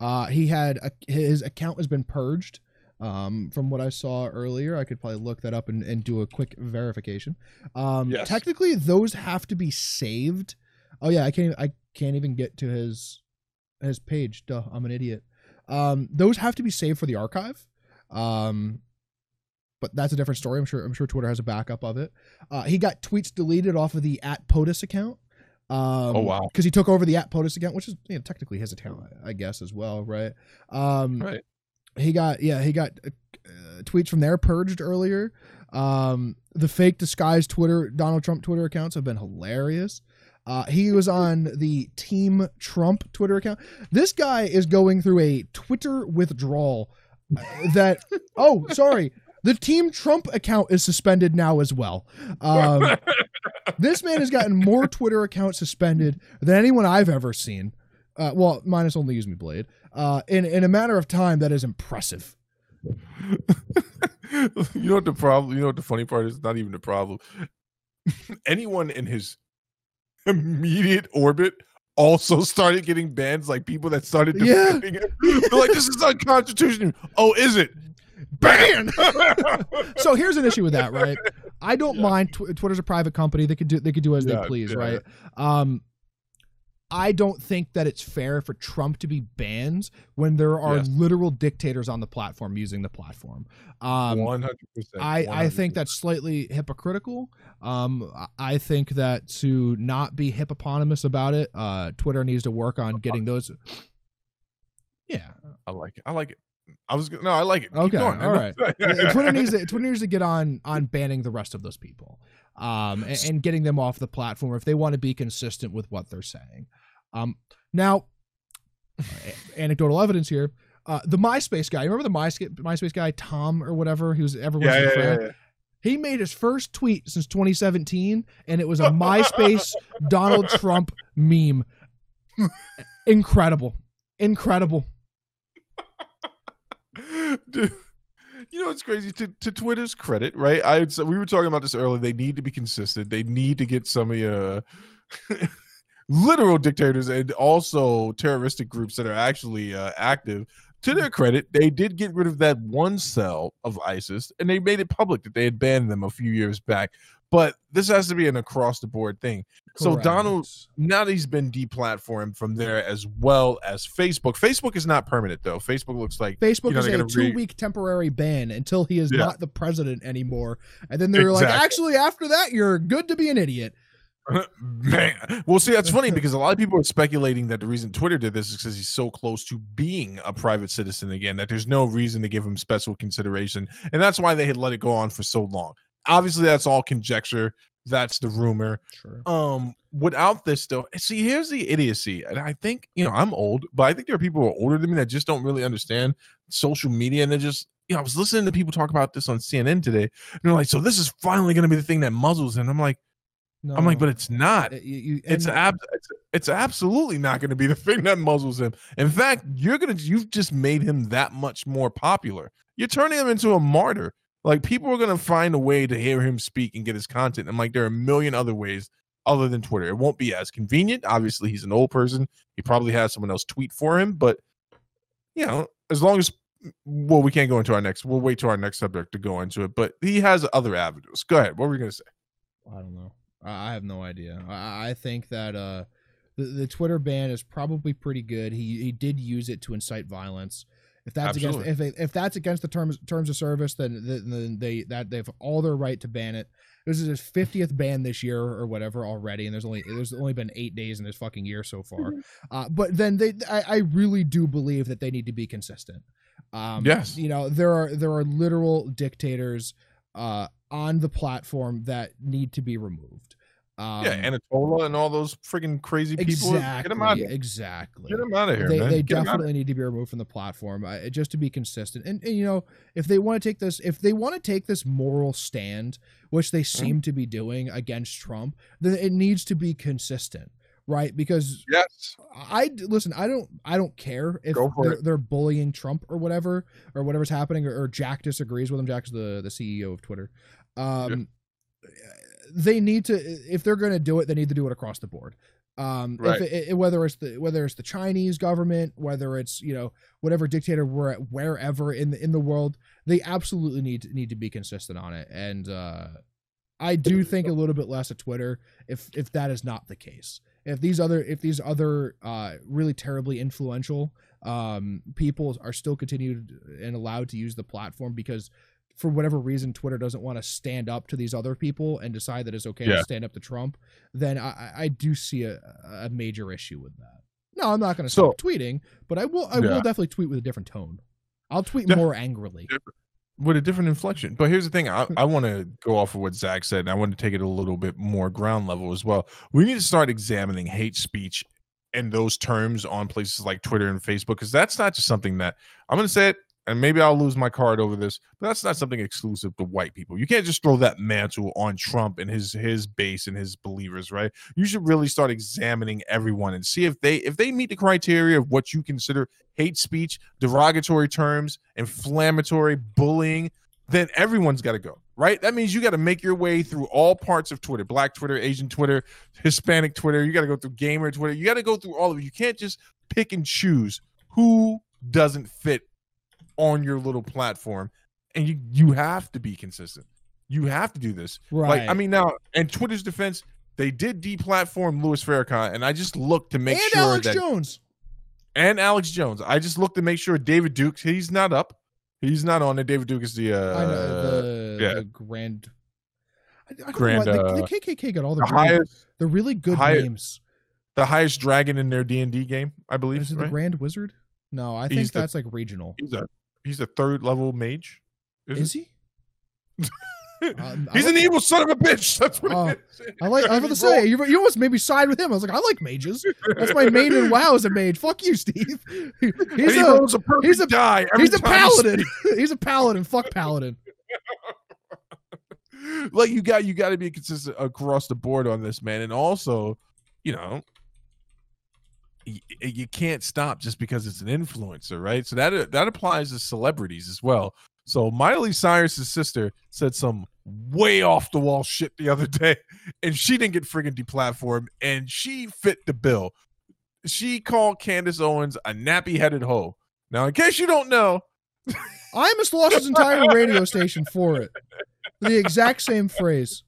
Uh, he had a, his account has been purged. Um, from what I saw earlier, I could probably look that up and, and do a quick verification. Um, Yes. technically, those have to be saved. Oh yeah, I can't. I can't even get to his his page. Duh, I'm an idiot. Um, those have to be saved for the archive. Um, but that's a different story. I'm sure. I'm sure Twitter has a backup of it. Uh, he got tweets deleted off of the at POTUS account. Um, Oh, wow. Because he took over the at POTUS account, which is you know, technically his account, I guess, as well, right? Um, Right. He got yeah, he got uh, tweets from there purged earlier. Um, the fake disguised Twitter Donald Trump Twitter accounts have been hilarious. Uh, he was on the Team Trump Twitter account. This guy is going through a Twitter withdrawal. uh, that oh, sorry, the Team Trump account is suspended now as well. Um, this man has gotten more Twitter accounts suspended than anyone I've ever seen. Uh, well, minus only use me blade. Uh, in in a matter of time, that is impressive. you know what the problem? You know what the funny part is? Not even the problem. Anyone in his immediate orbit also started getting bans, like people that started Yeah. defending it. They're like, this is unconstitutional. Oh, is it? Ban. so here's an issue with that, right? I don't mind. Tw- Twitter's a private company; they could do they could do as Yeah, they please, yeah. right? Um, I don't think that it's fair for Trump to be banned when there are Yes. literal dictators on the platform using the platform. Um, One hundred percent. I, I think that's slightly hypocritical. Um, I- I think that to not be hippopotamus about it, uh, Twitter needs to work on getting those. Yeah, I like it. I like it. I was no, I like it. Keep Okay, going. all right. Yeah, Twitter needs to Twitter needs to get on on banning the rest of those people, um, and, and getting them off the platform if they want to be consistent with what they're saying. Um, now, anecdotal evidence here. Uh, the MySpace guy, remember the MySpace MySpace guy, Tom or whatever? He was everyone's Yeah, yeah, friend. yeah, yeah. He made his first tweet since 2017, and it was a MySpace Donald Trump meme. Incredible, incredible. Dude, you know what's crazy? To, to Twitter's credit, right? I so we were talking about this earlier. They need to be consistent. They need to get some of your literal dictators and also terroristic groups that are actually uh, active. To their credit, they did get rid of that one cell of ISIS, and they made it public that they had banned them a few years back. But this has to be an across the board thing. So Correct. Donald now that he's been deplatformed from there as well as Facebook. Facebook is not permanent though. Facebook looks like Facebook you know, is a gonna re- two-week temporary ban until he is Yeah. not the president anymore, and then they're like, actually, after that, you're good to be an idiot. Man, well, see, that's funny because a lot of people are speculating that the reason Twitter did this is because he's so close to being a private citizen again that there's no reason to give him special consideration, and that's why they had let it go on for so long. Obviously, that's all conjecture. That's the rumor. Sure. Um, without this though, see, here's the idiocy, and I think you know I'm old, but I think there are people who are older than me that just don't really understand social media, and they're just. You know, I was listening to people talk about this on CNN today, and they're like, "So this is finally going to be the thing that muzzles," and I'm like, No, I'm like, but it's not. You- you- It's ab- it's, it's absolutely not going to be the thing that muzzles him. In fact, you're gonna you've just made him that much more popular. You're turning him into a martyr. Like people are gonna find a way to hear him speak and get his content. I'm like, there are a million other ways other than Twitter. It won't be as convenient. Obviously, he's an old person. He probably has someone else tweet for him, but you know, as long as well, we can't go into our next. We'll wait to our next subject to go into it. But he has other avenues. Go ahead. What were we gonna say? I don't know. I I have no idea. I, I think that uh, the, the Twitter ban is probably pretty good. He he did use it to incite violence. If that's Absolutely. against if they, if that's against the terms terms of service, then then then they that they have all their right to ban it. This is his fiftieth ban this year or whatever already, and there's only there's only been eight days in this fucking year so far. Uh, but then they, I, I really do believe that they need to be consistent. Um, Yes. you know there are there are literal dictators uh, on the platform that need to be removed. Um, yeah, Ayatollah and all those freaking crazy people. exactly, Get them out. Of here. exactly. Get them out of here, They, man. they Get 'em outta definitely need to be removed from the platform uh, just to be consistent. And, and you know, if they want to take this, if they want to take this moral stand, which they Mm-hmm. seem to be doing against Trump, then it needs to be consistent, right? Because Yes. I listen. I don't. I don't care if they're, they're bullying Trump or whatever or whatever's happening, or, or Jack disagrees with him. Jack's the the CEO of Twitter. Um, they need to if they're going to do it, they need to do it across the board. Um, Right. if it, it- whether it's the whether it's the Chinese government, whether it's you know whatever dictator we're at, wherever in the in the world, they absolutely need to, need to be consistent on it. And uh, I do think a little bit less of Twitter if if that is not the case. If these other if these other uh, really terribly influential um, people are still continued and allowed to use the platform because for whatever reason Twitter doesn't want to stand up to these other people and decide that it's okay Yeah. to stand up to Trump, then I, I- do see a, a major issue with that. No, I'm not going to So- stop tweeting, but I will I Yeah. will definitely tweet with a different tone. I'll tweet Yeah. more angrily. with a different inflection. But here's the thing: I, I want to go off of what Zach said, and I want to take it a little bit more ground level as well. We need to start examining hate speech and those terms on places like Twitter and Facebook, because that's not just something that I'm going to say it, and maybe I'll lose my card over this, but that's not something exclusive to white people. You can't just throw that mantle on Trump and his his base and his believers, right? You should really start examining everyone and see if they if they meet the criteria of what you consider hate speech, derogatory terms, inflammatory bullying, then everyone's got to go, right? That means you got to make your way through all parts of Twitter Black Twitter, Asian Twitter, Hispanic Twitter. You got to go through gamer Twitter. You got to go through all of it. You can't just pick and choose who doesn't fit on your little platform. And you, you have to be consistent. You have to do this. Right. Like, I mean, now, in Twitter's defense, they did deplatform Louis Farrakhan, and I just looked to make and sure Alex that Jones. and Alex Jones. I just looked to make sure David Dukes he's not up. He's not on it. David Duke is the uh I know the, yeah. the grand. I, I Grand, why- the, uh, the KKK got all the, the really, highest the really good highest- names. the highest dragon in their D and D game, I believe. Is it right? the Grand Wizard? No, I think He's that's like regional. he's a he's a third level mage. Is Is he? Um, he's like- an evil son of a bitch. That's what is. I like. I was about to say you, you almost made me side with him. I was like, I like mages. That's my main in WoW is a mage. Fuck you, Steve. He's he a a he's a- die. he's a paladin. he's a paladin. Fuck paladin. like you got you got to be consistent across the board on this man and also you know y- you can't stop just because it's an influencer right? So that that applies to celebrities as well. So miley cyrus's sister said some way off the wall shit the other day and she didn't get friggin' deplatformed and she fit the bill. She called candace owens a nappy-headed hoe. Now in case you don't know I almost lost his entire radio station for it. The exact same phrase,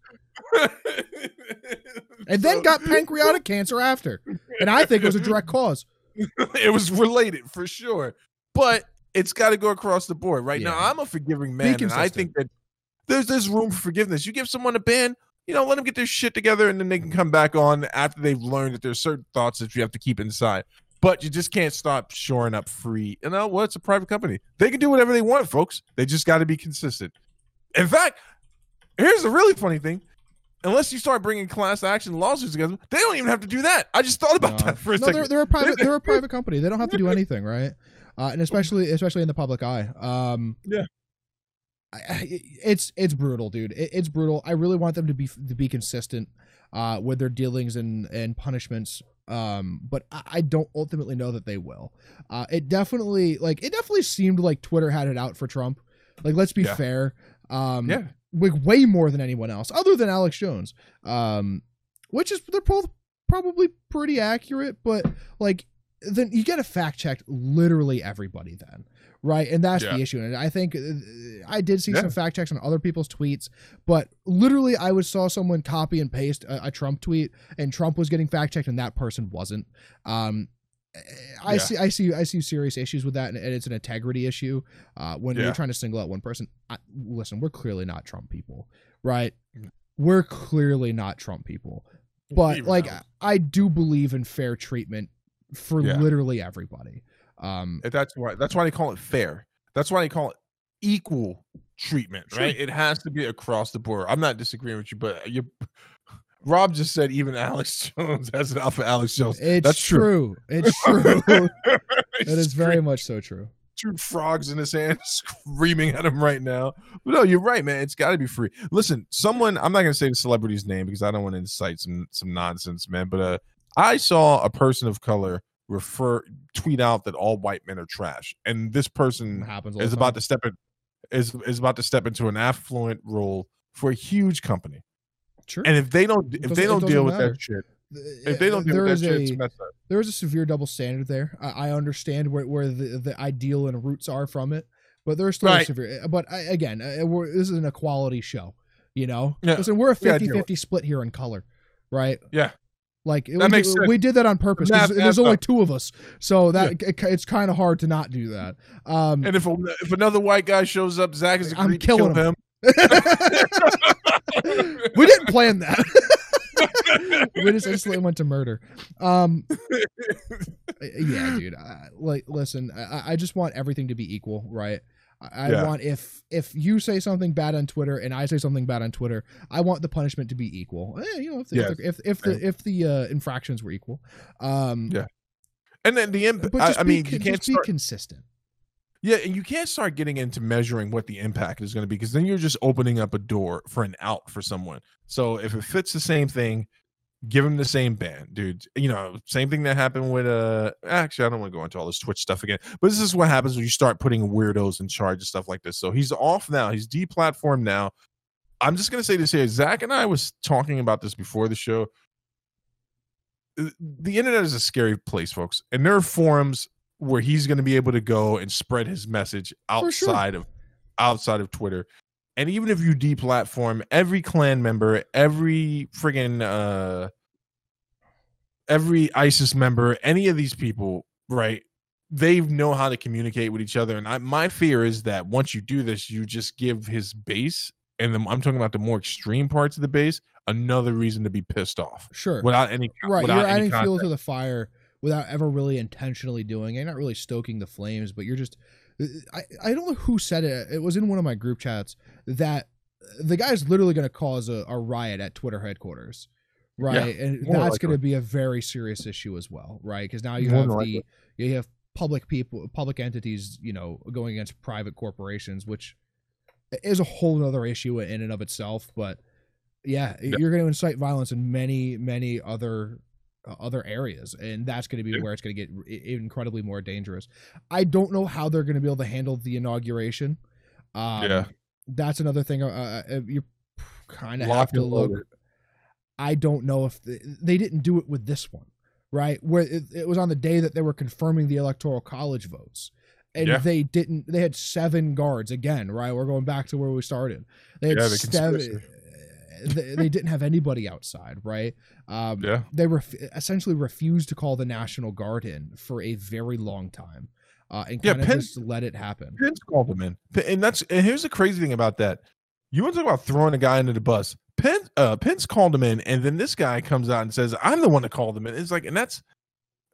and then got pancreatic cancer after. And I think it was a direct cause. it was related for sure, but it's got to go across the board. Right now, I'm a forgiving man, and I think that there's there's room for forgiveness. You give someone a ban, you know, let them get their shit together, and then they can come back on after they've learned that there's certain thoughts that you have to keep inside. But you just can't stop shoring up free. You know what? It's a private company. They can do whatever they want, folks. They just got to be consistent. In fact, here's the really funny thing. Unless you start bringing class action lawsuits against them, they don't even have to do that. I just thought about No. that for a No, second. they're, they're a private. They're a private company. They don't have to do anything, right? Uh, and especially, especially in the public eye. Um, Yeah. I, I, it's it's brutal, dude. It, it's brutal. I really want them to be to be consistent uh, with their dealings and and punishments. Um, but I, I don't ultimately know that they will. Uh, it definitely like it definitely seemed like Twitter had it out for Trump. Like, let's be Yeah. fair. Um, yeah. Way more than anyone else, other than Alex Jones. Um, which is they're both probably pretty accurate, but like then you get to fact check literally everybody then, right? And that's Yeah. the issue. And I think uh, I did see Yeah. some fact checks on other people's tweets, but literally I was saw someone copy and paste a, a Trump tweet, and Trump was getting fact checked, and that person wasn't. Um, I Yeah. see, I see, I see serious issues with that, and it's an integrity issue. Uh, when Yeah. you're trying to single out one person, I, listen, we're clearly not Trump people, right? We're clearly not Trump people, but Even like though- I do believe in fair treatment for Yeah. literally everybody. Um, And that's why that's why they call it fair. That's why they call it equal treatment, right? It has to be across the board. I'm not disagreeing with you, but you Rob just said even Alex Jones has an alpha Alex Jones. it's That's true. true. It's true. it It's very much so true. two frogs in his hand screaming at him right now. But no, you're right, man. It's got to be free. Listen, someone I'm not going to say the celebrity's name because I don't want to incite some some nonsense, man. But uh, I saw a person of color refer tweet out that all white men are trash, and this person happens. Is about time. to step in is is about to step into an affluent role for a huge company. Sure. And if they don't if they don't deal with matter. that shit, Uh, if they don't deal there with that shit, it's a messed up. there is a severe double standard there. I, I understand where, where the, the ideal and roots are from it, but there's still a Right. severe. But I, again, uh, we're, this is an equality show. You know, Yeah. listen, we're a Yeah, I 50 do. 50 split here in color, right? Yeah. Like it- we, makes did, sense. we did that on purpose. Math there's only up. two of us, so that it- it's kind of hard to not do that. Um, And if a, if another white guy shows up, Zach is I'm to kill killing him. we didn't plan that. we just instantly went to murder. Um, yeah, dude. I, like, listen, I, I just want everything to be equal, right? I, I Yeah. want if if you say something bad on Twitter and I say something bad on Twitter, I want the punishment to be equal. Eh, you know, if the, Yes. if, the, if, the if the uh, infractions were equal. Um, Yeah. And then the impact. but I, just I be, mean, con- you can't just be start. consistent. Yeah, and you can't start getting into measuring what the impact is going to be because then you're just opening up a door for an out for someone. So if it fits the same thing, give him the same ban, dude. You know, same thing that happened with uh actually I don't want to go into all this Twitch stuff again, but this is what happens when you start putting weirdos in charge of stuff like this. So he's off now, he's deplatformed now. I'm just gonna say this here. Zach and I was talking about this before the show. The internet is a scary place, folks, and there are forums where he's going to be able to go and spread his message outside sure. of outside of Twitter. And even if you deplatform every Klan member, every friggin' uh every ISIS member, any of these people, right? They know how to communicate with each other. And I, my fear is that once you do this, you just give his base, and the, I'm talking about the more extreme parts of the base, another reason to be pissed off. Sure. Without any right, without you're any adding fuel to the fire without ever really intentionally doing it. Not really stoking the flames, but you're just I, I don't know who said it. It was in one of my group chats that the guy's literally going to cause a, a, riot at Twitter headquarters, right? Yeah, and that's going to be a very serious issue as well, right? Because now you more have the you have public people, public entities, you know, going against private corporations, which is a whole other issue in and of itself. But yeah, yeah. you're going to incite violence in many, many other other areas and that's going to be yeah. where it's going to get incredibly more dangerous. I don't know how they're going to be able to handle the inauguration. Um, yeah. that's another thing uh, uh, uh you kind of have to look i don't know if they, they, didn't do it with this one right? Where it, it, was on the day that they were confirming the electoral college votes and yeah. they didn't they had seven guards again right? We're going back to where we started. They had yeah, seven they, they, didn't have anybody outside, right? Um, yeah. They ref- essentially refused to call the National Guard in for a very long time, uh, and kind of yeah, just let it happen. Pence called them in, and that's and here's the crazy thing about that. You want to talk about throwing a guy into the bus? Pence, uh, Pence called him in, and then this guy comes out and says, "I'm the one that called him in." It's like, and that's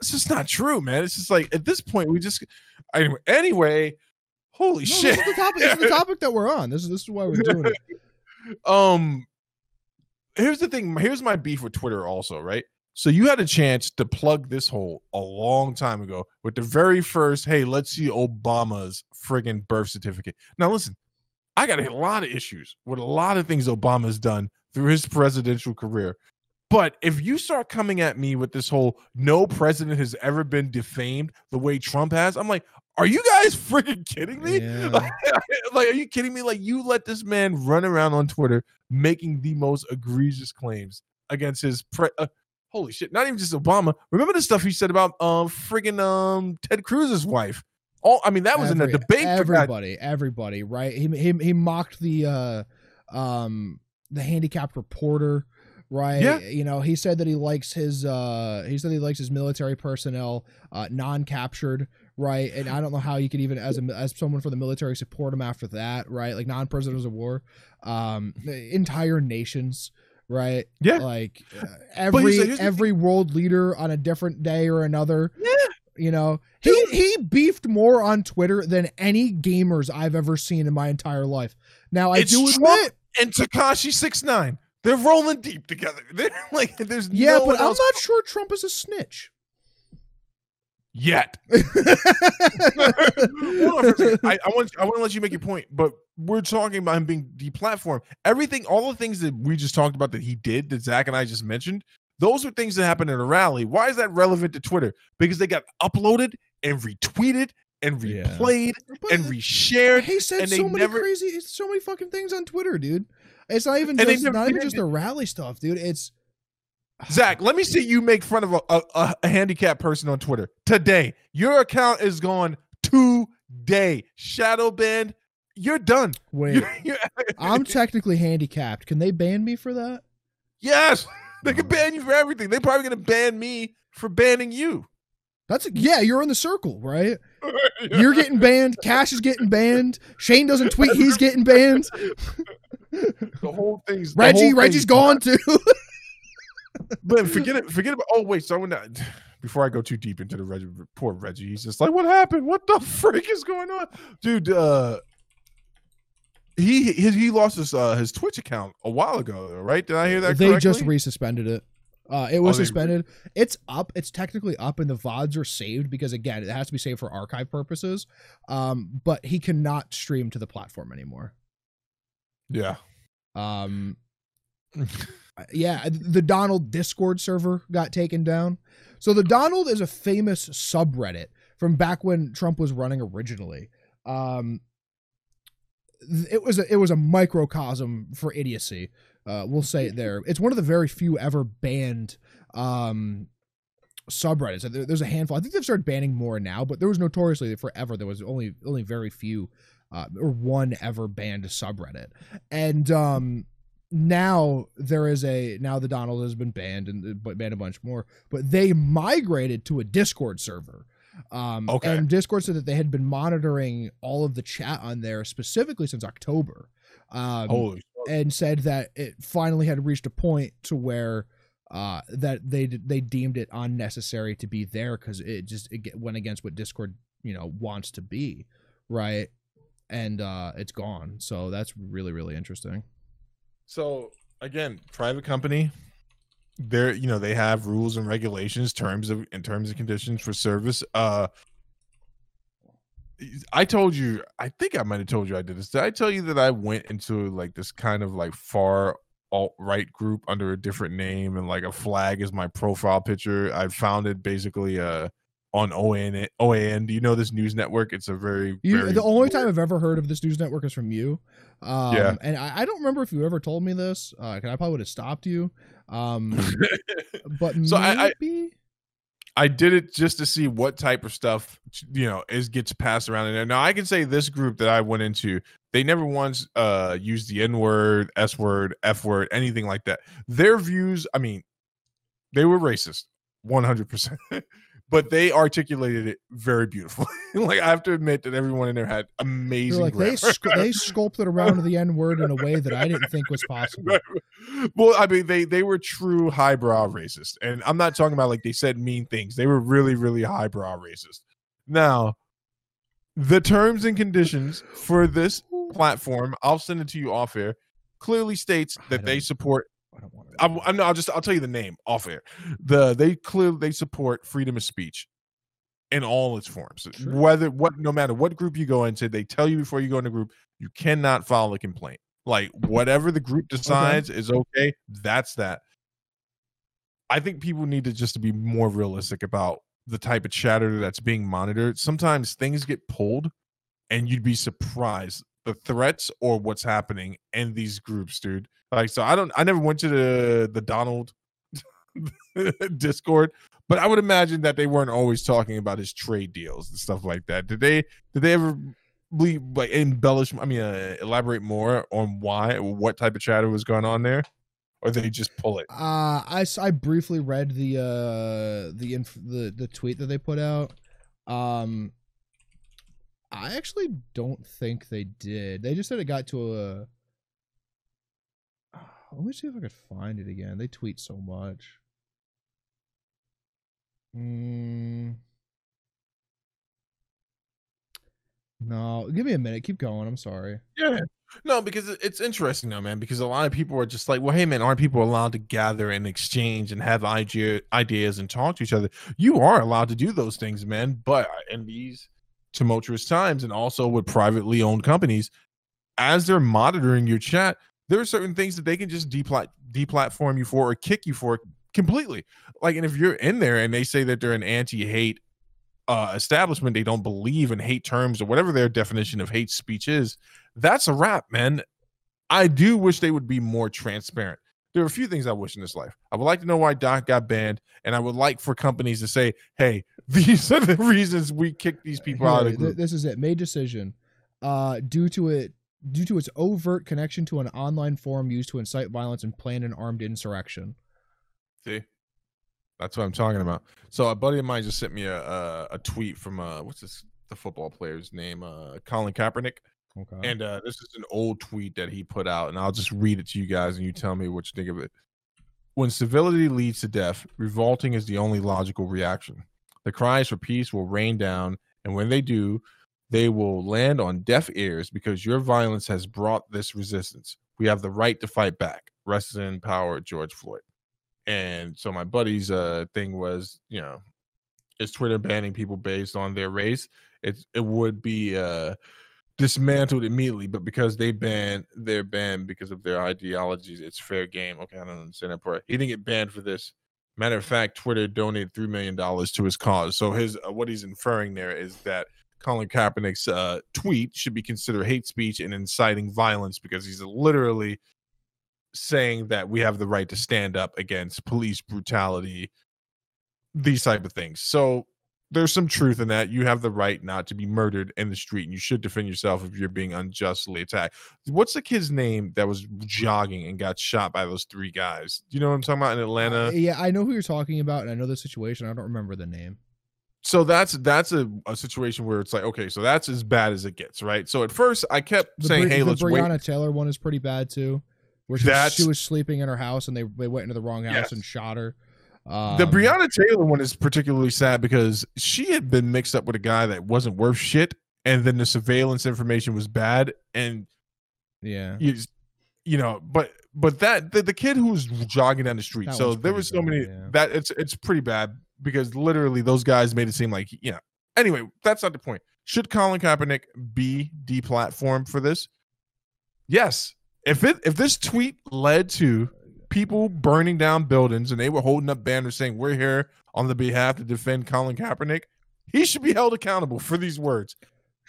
it's just not true, man. It's just like at this point, we just anyway. anyway holy no, shit! This is, the topic, this is the topic that we're on. This is this is why we're doing it. um, here's the thing. Here's my beef with Twitter also, right? So you had a chance to plug this hole a long time ago with the very first, hey, let's see Obama's friggin' birth certificate. Now listen, I got a lot of issues with a lot of things Obama's done through his presidential career. But if you start coming at me with this whole no president has ever been defamed the way Trump has, I'm like, are you guys freaking kidding me? Yeah. Like, like, are you kidding me? Like, you let this man run around on Twitter making the most egregious claims against his pre. Uh, holy shit! Not even just Obama. Remember the stuff he said about um friggin' um Ted Cruz's wife. All I mean, that was Every, in the debate. Everybody, everybody, right? He he he mocked the uh um the handicapped reporter right yeah. you know he said that he likes his uh he said he likes his military personnel uh non-captured right? And I don't know how you could even, as a, as someone for the military, support him after that, right? Like non-prisoners of war, um, entire nations, right? Yeah, like uh, every every world leader on a different day or another. Yeah. You know, he he beefed more on Twitter than any gamers I've ever seen in my entire life. Now I it's do admit, and Tekashi six nine, they're rolling deep together. They're like, there's yeah, no but I'm not sure Trump is a snitch yet. I, I, want I want to let you make your point, but we're talking about him being deplatformed. Everything, all the things that we just talked about that he did, that Zach and I just mentioned, those are things that happened in a rally. Why is that relevant to Twitter? Because they got uploaded and retweeted and replayed yeah. and reshared. He said and so many never... crazy, so many fucking things on Twitter, dude. It's not even just, not even just the rally stuff, dude. It's Zach, let me see you make fun of a, a, a handicapped person on Twitter today. Your account is gone today. Shadow banned. You're done. Wait, you're, you're, I'm technically handicapped. Can they ban me for that? Yes, they can oh. ban you for everything. They're probably going to ban me for banning you. That's yeah. You're in the circle, right? You're getting banned. Cash is getting banned. Shane doesn't tweet. He's getting banned. The whole thing's Reggie. Whole Reggie's gone too but forget it. Forget about. Oh wait, so I went down, before I go too deep into the Reggie, poor Reggie. He's just like, what happened? What the freak is going on, dude? Uh, he he, he lost his uh, his Twitch account a while ago, right? Did I hear that? They correctly? just resuspended it. Uh, it was oh, suspended. It's up. It's technically up, and the vods are saved because again, it has to be saved for archive purposes. Um, but he cannot stream to the platform anymore. Yeah. Um, yeah, the Donald Discord server got taken down. So the Donald is a famous subreddit from back when Trump was running originally. Um, it was a, it was a microcosm for idiocy. Uh, we'll say it there. It's one of the very few ever banned um, subreddits. There's a handful. I think they've started banning more now, but there was notoriously forever there was only only very few uh, or one ever banned subreddit. And um, now there is a now the Donald has been banned and but banned a bunch more, but they migrated to a Discord server. Um, okay. And Discord said that they had been monitoring all of the chat on there specifically since October. Um, Holy and said that it finally had reached a point to where uh, that they they deemed it unnecessary to be there because it just it went against what Discord you know wants to be, right? And uh, it's gone. So that's really really interesting. So again, private company, they're you know they have rules and regulations, terms of in terms and conditions for service. Uh, I told you, I think I might have told you I did this. Did I tell you that I went into like this kind of like far alt right group under a different name and like a flag is my profile picture? I founded basically uh on OAN OAN. Do you know this news network? It's a very, you, very the only time I've ever heard of this news network is from you. Um, yeah, and I, I, don't remember if you ever told me this. Uh, I probably would have stopped you. Um, but so maybe. I, I I did it just to see what type of stuff you know is gets passed around in there. Now I can say this group that I went into, they never once uh used the N word, S word, F word, anything like that. Their views, I mean, they were racist, one hundred percent. but they articulated it very beautifully. like I have to admit that everyone in there had amazing. Like they sc- they sculpted around the N word in a way that I didn't think was possible. well, I mean, they they were true highbrow racist, and I'm not talking about like they said mean things. They were really really highbrow racist. Now, the terms and conditions for this platform, I'll send it to you off air. Clearly states that they support I don't want to. I'm, I'm, I'll just I'll tell you the name off air. The they clearly they support freedom of speech in all its forms. Sure. Whether what no matter what group you go into, they tell you before you go into group you cannot file a complaint. Like whatever the group decides okay. is okay. That's that. I think people need to just to be more realistic about the type of chatter that's being monitored. Sometimes things get pulled, and you'd be surprised the threats or what's happening in these groups, dude. Like, so I don't, I never went to the the Donald Discord, but I would imagine that they weren't always talking about his trade deals and stuff like that. Did they? Did they ever? Believe, like embellish i mean uh, elaborate more on why what type of chatter was going on there or they just pull it uh i i briefly read the uh the inf- the the tweet that they put out um I actually don't think they did. They just said it got to a. Let me see if I could find it again. They tweet so much. Mm. No, give me a minute. Keep going. I'm sorry. Yeah. No, because it's interesting though, man. Because a lot of people are just like, "Well, hey, man, aren't people allowed to gather and exchange and have idea ideas and talk to each other? You are allowed to do those things, man. But in these tumultuous times and also with privately owned companies, as they're monitoring your chat, there are certain things that they can just deplat- deplatform you for or kick you for completely. Like, and if you're in there and they say that they're an anti-hate uh, establishment, they don't believe in hate terms or whatever their definition of hate speech is, that's a wrap, man. I do wish they would be more transparent there are a few things I wish in this life. I would like to know why Doc got banned, and I would like for companies to say, "Hey, these are the reasons we kicked these people Here, out of the group." This is it. Made decision uh, due to it due to its overt connection to an online forum used to incite violence and plan an armed insurrection. See, that's what I'm talking about. So a buddy of mine just sent me a a, a tweet from uh, what's this the football player's name? Uh, Colin Kaepernick. Okay. And uh, this is an old tweet that he put out, and I'll just read it to you guys, and you tell me what you think of it. When civility leads to death, revolting is the only logical reaction. The cries for peace will rain down, and when they do, they will land on deaf ears because your violence has brought this resistance. We have the right to fight back. Rest in power, George Floyd. And so my buddy's uh, thing was, you know, is Twitter banning people based on their race? It it would be uh dismantled immediately, but because they ban they're banned because of their ideologies. It's fair game. Okay, I don't understand that part. He didn't get banned for this. Matter of fact, Twitter donated three million dollars to his cause. So his uh, what he's inferring there is that Colin Kaepernick's uh, tweet should be considered hate speech and inciting violence because he's literally saying that we have the right to stand up against police brutality, these type of things. So there's some truth in that. You have the right not to be murdered in the street, and you should defend yourself if you're being unjustly attacked. What's the kid's name that was jogging and got shot by those three guys? Do you know what I'm talking about in Atlanta? Uh, yeah, I know who you're talking about, and I know the situation. I don't remember the name. So that's that's a, a situation where it's like, okay, so that's as bad as it gets, right? So at first I kept The, saying, Bre- hey, the let's Breonna wait. Taylor one is pretty bad too. Where she, That's- she was sleeping in her house and they, they went into the wrong house Yes. and shot her. Um, The Breonna Taylor one is particularly sad because she had been mixed up with a guy that wasn't worth shit, and then the surveillance information was bad, and Yeah. you, you know, but but that the, the kid who was jogging down the street. That so there was so bad, many yeah. that it's it's pretty bad because literally those guys made it seem like yeah. Anyway, that's not the point. Should Colin Kaepernick be deplatformed for this? Yes. If it if this tweet led to people burning down buildings and they were holding up banners saying we're here on the behalf to defend Colin Kaepernick, he should be held accountable for these words.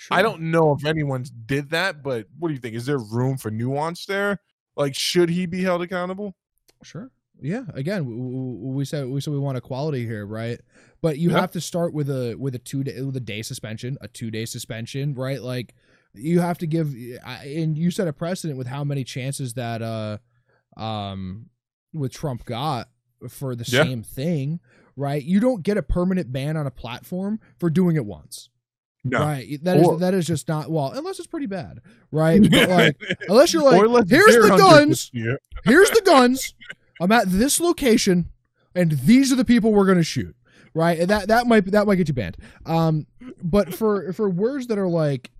I don't know if anyone's did that, but what do you think? Is there room for nuance there? Like, should he be held accountable? Sure. Yeah. Again, we said we said we want equality here, right? But you Yeah. have to start with a with a two day with a day suspension, a two day suspension, right? Like you have to give, and you set a precedent with how many chances that uh, um, with Trump got for the Yeah. same thing, right? You don't get a permanent ban on a platform for doing it once. no. Right. That is Or- that is just not well, unless it's pretty bad, right? But like unless you're like, here's the guns, here's the guns. I'm at this location, and these are the people we're gonna shoot. Right, and that that might that might get you banned. Um, but for for words that are like,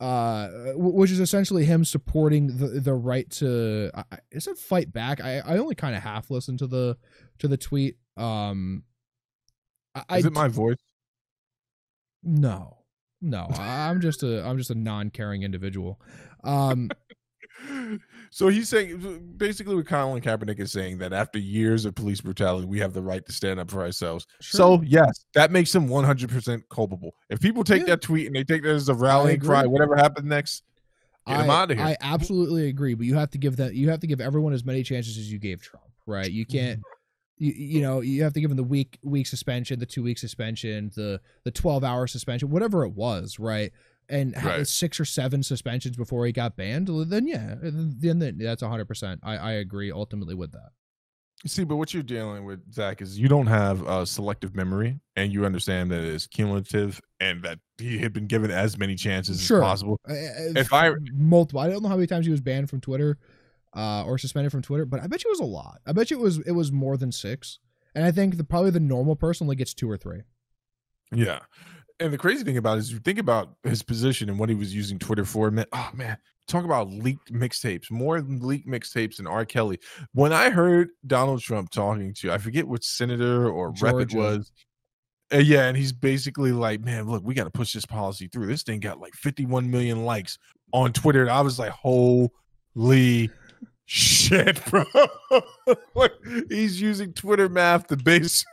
uh, which is essentially him supporting the the right to I- is it fight back? I I only kind of half listened to the to the tweet. Um, I, Is it my voice? no no I'm just a I'm just a non caring individual. Um, So he's saying basically what Colin Kaepernick is saying that after years of police brutality, we have the right to stand up for ourselves. So yes, that makes him 100% culpable. If people take Yeah. that tweet and they take that as a rallying cry, whatever happened next, get him I, out of here. I absolutely agree, but you have to give that you have to give everyone as many chances as you gave Trump, right? You can't mm-hmm. you, you know, you have to give him the week week suspension, the two week suspension, the the 12 hour suspension, whatever it was, right? And ha- Right. six or seven suspensions before he got banned, then yeah, then, then that's 100%. I I agree ultimately with that. See, but what you're dealing with, Zach, is you don't have uh, selective memory, and you understand that it's cumulative, and that he had been given as many chances Sure. as possible. Uh, If I- multiple, I don't know how many times he was banned from Twitter, uh, or suspended from Twitter, but I bet you it was a lot. I bet you it was it was more than six, and I think the probably the normal person only gets two or three. Yeah. And the crazy thing about it is you think about his position and what he was using Twitter for. Man, oh man, talk about leaked mixtapes, more leaked mixtapes than R. Kelly. When I heard Donald Trump talking to, I forget which senator or rep it was. Uh, yeah, and he's basically like, man, look, we got to push this policy through. This thing got like 51 million likes on Twitter. And I was like, holy shit, bro. like, he's using Twitter math to base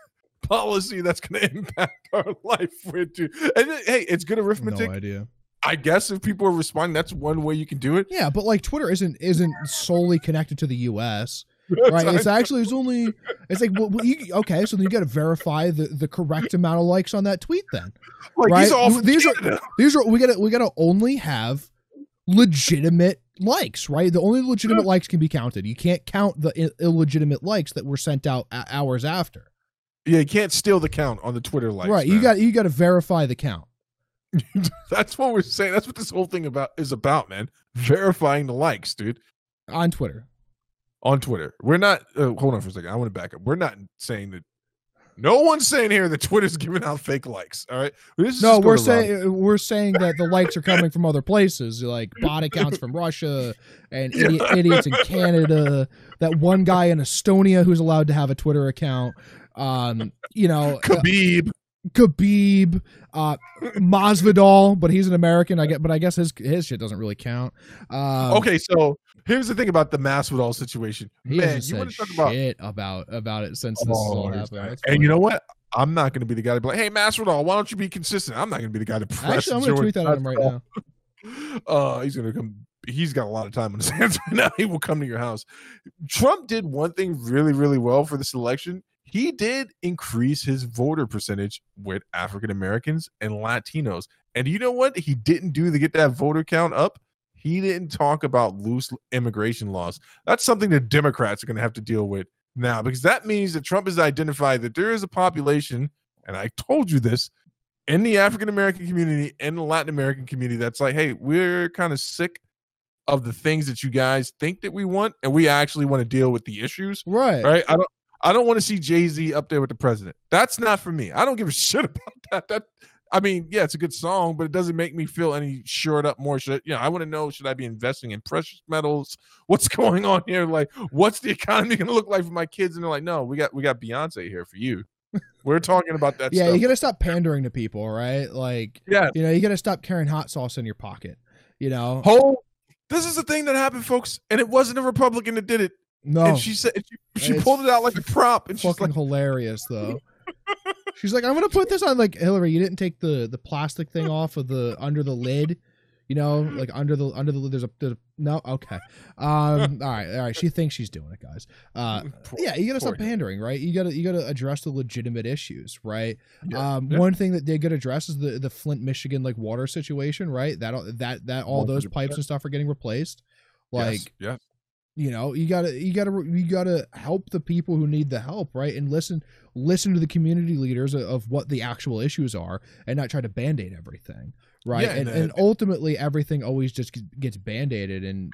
policy that's going to impact our life with you. And hey, it's good arithmetic. No idea. I guess if people are responding, that's one way you can do it. Yeah, but like Twitter isn't isn't solely connected to the U.S. right? It's actually it's only it's like well, you, okay, so then you got to verify the the correct amount of likes on that tweet. Then like right? he's all These are- these are we got to we got to only have legitimate likes, right? The only legitimate likes can be counted. You can't count the illegitimate likes that were sent out hours after. Yeah, you can't steal the count on the Twitter likes. right? You got you got to verify the count. that's what we're saying. That's what this whole thing about is about, man. Verifying the likes, dude. on Twitter. on Twitter. We're not. Uh, hold on for a second. I want to back up. We're not saying that. No one's saying here that Twitter's giving out fake likes. All right. This is No, we're saying we're saying that the likes are coming from other places, like bot accounts from Russia and idiot, idiots in Canada. That one guy in Estonia who's allowed to have a Twitter account. Um, you know, uh, Khabib. Khabib, uh, Masvidal, but he's an American. I get, but I guess his his shit doesn't really count. Um, okay, so here's the thing about the Masvidal situation. Man, you want to talk about shit about about it since this all happened. and funny. you know what? I'm not going to be the guy to be like, "Hey, Masvidal, why don't you be consistent?" I'm not going to be the guy to press. Actually, I'm gonna George tweet that at him right now. Uh, he's going to come. He's got a lot of time on his hands right now. He will come to your house. Trump did one thing really, really well for this election. He did increase his voter percentage with African Americans and Latinos. And you know what? He didn't do to get that voter count up. He didn't talk about loose immigration laws. That's something the Democrats are going to have to deal with now because that means that Trump has identified that there is a population, and I told you this, in the African American community and the Latin American community that's like, hey, we're kind of sick of the things that you guys think that we want, and we actually want to deal with the issues. Right. Right? I don't I don't want to see Jay-Z up there with the president. That's not for me. I don't give a shit about that. That I mean, yeah, it's a good song, but it doesn't make me feel any shored up more shit. You know, I want to know should I be investing in precious metals? What's going on here? Like, what's the economy gonna look like for my kids? And they're like, no, we got we got Beyonce here for you. We're talking about that yeah, stuff. you gotta stop pandering to people, right? Like, yeah. you know, you gotta stop carrying hot sauce in your pocket. You know, Whole this is the thing that happened, folks, and it wasn't a Republican that did it. No, And she said she, she pulled it out like a prop, and she's fucking like, hilarious though. She's like, I'm gonna put this on. Like Hillary, you didn't take the the plastic thing off of the under the lid. You know, like under the under the lid. There's a, there's a no. Okay. Um. all right. All right. She thinks she's doing it, guys. Uh. Poor- Yeah. You gotta stop pandering, right? You gotta you gotta address the legitimate issues, right? Yeah, Um. yeah. One thing that did get address is the the Flint, Michigan, like water situation, right? That that that all those 100%. pipes and stuff are getting replaced. Like yes, yes. You know you gotta you gotta you gotta help the people who need the help right? And listen listen to the community leaders of, of what the actual issues are and not try to band-aid everything right? Yeah, and, and, and, uh, ultimately everything always just gets- band-aided and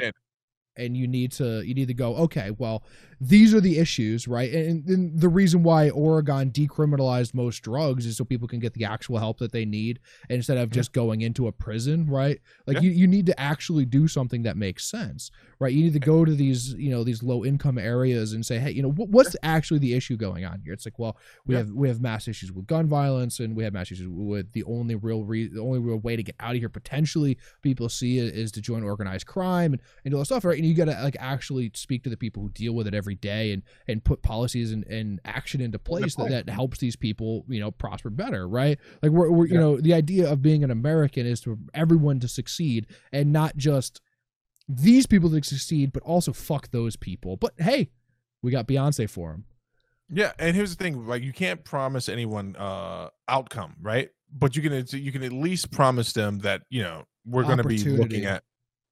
and you need to you need to go okay well these are the issues right? And, and the reason why oregon decriminalized most drugs is so people can get the actual help that they need instead of Yeah. just going into a prison right? Like Yeah. you, you need to actually do something that makes sense right? You need to go to these you know these low income areas and say hey you know what, what's actually the issue going on here? It's like well we Yeah. have we have mass issues with gun violence and we have mass issues with the only real re- the only real way to get out of here potentially people see it is to join organized crime and, and all that stuff right and you got to like actually speak to the people who deal with it every day and and put policies and, and action into place that, that helps these people you know prosper better right? Like we're, we're you Yeah. know the idea of being an american is for everyone to succeed and not just these people to succeed but also fuck those people. But hey we got beyonce for them Yeah, and here's the thing: like, you can't promise anyone uh outcome, right? But you can you can at least promise them that you know we're going to be looking at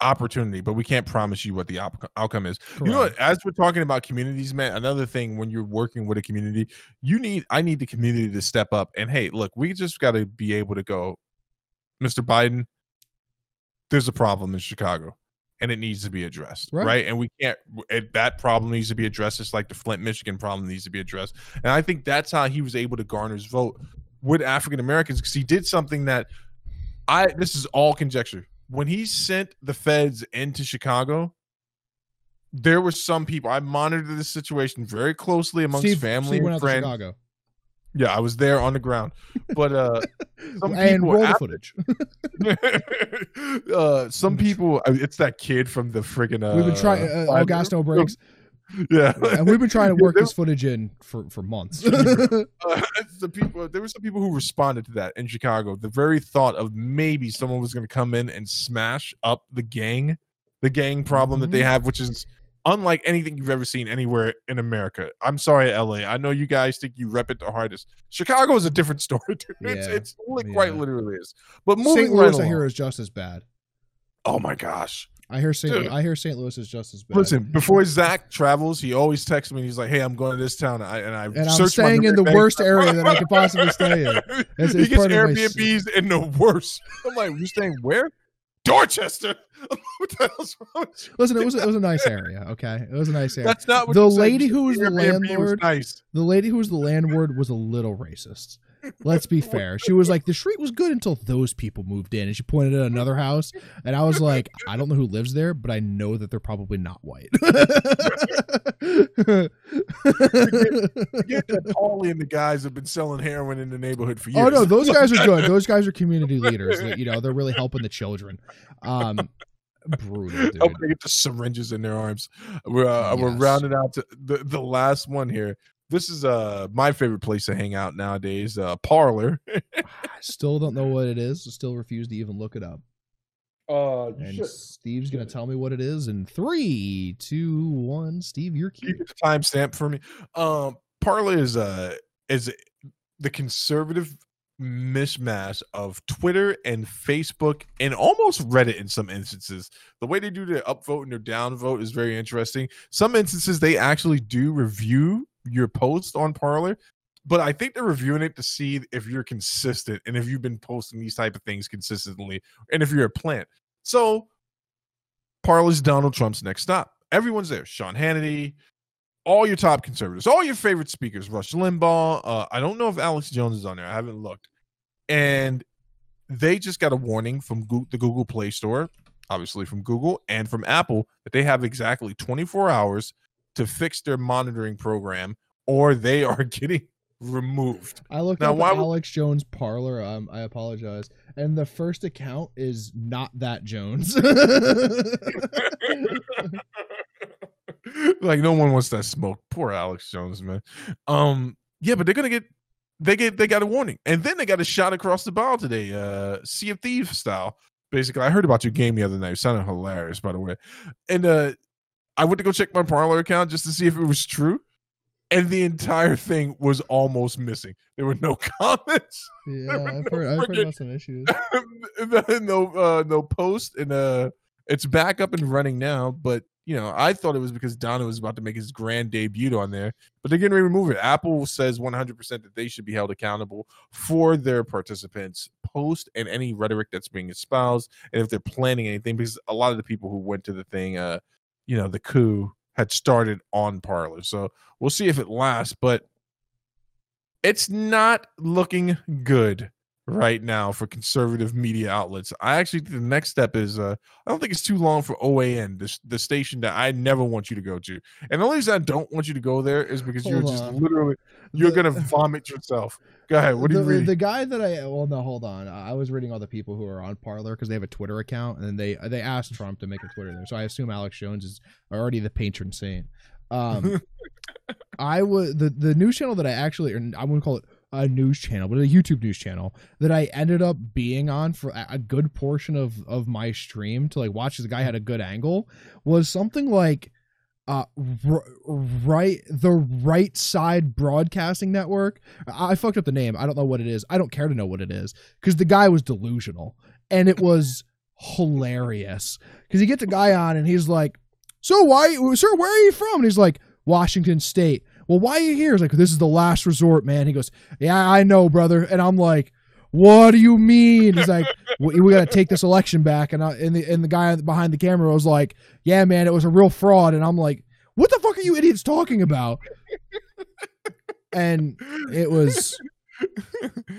opportunity, but we can't promise you what the op- outcome is. You know what? As we're talking about communities, man, another thing when you're working with a community, you need I need the community to step up and hey, look, we just got to be able to go, Mr. Biden. There's a problem in Chicago, and it needs to be addressed, Right. right? And we can't. and that problem needs to be addressed, it's like the Flint, Michigan problem needs to be addressed. And I think that's how he was able to garner his vote with African Americans because he did something that I. This is all conjecture. When he sent the feds into Chicago, there were some people. I monitored the situation very closely amongst Steve, family Steve and friends. chicago Yeah, I was there on the ground, but uh, some and people roll after- footage uh, some people. uh, It's that kid from the friggin' Uh, we've been trying uh, Five- Augusto breaks Yeah, and we've been trying to work There- this footage in for for months uh, the people there were some people who responded to that in Chicago. The very thought of maybe someone was going to come in and smash up the gang, the gang problem that they Mhm. have, which is unlike anything you've ever seen anywhere in America. I'm sorry, LA. I know you guys think you rep it the hardest. Chicago is a different story. Dude. It's Yeah. it's li- quite Yeah. literally is. But moving st right louis i hear is just as bad Oh my gosh. I hear st Dude. i hear st louis is just as bad Listen, before Zach travels, he always texts me. He's like, "Hey, I'm going to this town," and I and I and i'm staying in the worst area that i could possibly stay in It's- he it's gets of my Airbnbs in the worst. I'm like, "You staying where?" Dorchester. what the hell's wrong listen it was it was a nice area okay it was a nice area That's not what The lady who was the Airbnb was landlord- nice. the lady who was the landlord was a little racist Let's be fair. She was like, the street was good until those people moved in, and she pointed at another house, and I was like, I don't know who lives there, but I know that they're probably not white. Get that Paulie and the guys have been selling heroin in the neighborhood for years. oh no, those guys are good. Those guys are community leaders. That, you know, they're really helping the children. Um, brutal, dude. Hope they get the syringes in their arms. We're uh, we're Yes. rounding out to the, the last one here. This is uh my favorite place to hang out nowadays. Uh, Parler. I still don't know what it is. Still refuse to even look it up. Uh, And Steve's gonna tell me what it is in three, two, one. Steve, you're you cute. get the timestamp for me. Um, Parler is uh is the conservative mishmash of Twitter and Facebook and almost Reddit in some instances. The way they do their upvote and their downvote is very interesting. Some instances they actually do review your post on Parler, but I think they're reviewing it to see if you're consistent and if you've been posting these type of things consistently and if you're a plant. So Parler's Donald Trump's next stop. Everyone's there. Sean Hannity, all your top conservatives, all your favorite speakers, Rush Limbaugh. Uh, I don't know if Alex Jones is on there. I haven't looked. And they just got a warning from Goo- the Google Play Store, obviously from Google and from Apple, that they have exactly 24 hours to fix their monitoring program or they are getting removed. I looked Now, up why would- Alex Jones Parler. Um, I apologize. And the first account is not that Jones. like no one wants that smoke. Poor Alex Jones, man. Um, yeah, but they're gonna get they get they got a warning, and then they got a shot across the bow today, uh, Sea of Thieves style. Basically, I heard about your game the other night. It sounded hilarious, by the way. And uh, I went to go check my Parler account just to see if it was true, and the entire thing was almost missing. There were no comments. yeah, I've heard, I've heard about some issues. no uh no post and uh it's back up and running now but you know i thought it was because Donna was about to make his grand debut on there but they're getting ready to remove it apple says 100% that they should be held accountable for their participants post and any rhetoric that's being espoused and if they're planning anything because a lot of the people who went to the thing uh you know the coup had started on Parler so we'll see if it lasts but it's not looking good right now for conservative media outlets. I actually think the next step is uh, I don't think it's too long for OAN, the, the station that I never want you to go to. And the only reason I don't want you to go there is because you're Hold just literally you're The- gonna vomit yourself. Go ahead. What do the, you read? the guy that I well no hold on I was reading all the people who are on Parler because they have a Twitter account and they they asked Trump to make a Twitter there so I assume Alex Jones is already the patron saint. Um, I was the the news channel that I actually or I wouldn't call it a news channel but a YouTube news channel that I ended up being on for a good portion of of my stream to like watch this guy had a good angle was something like uh r- right the right side broadcasting network. I, I fucked up the name. I don't know what it is. I don't care to know what it is because the guy was delusional and it was hilarious because he gets a guy on and he's like so why sir where are you from? And he's like washington state well why are you here? He's like this is the last resort man. He goes yeah i know brother. And i'm like what do you mean? He's like we, we gotta take this election back. And I, and the and the guy behind the camera was like yeah man it was a real fraud. And i'm like what the fuck are you idiots talking about? And it was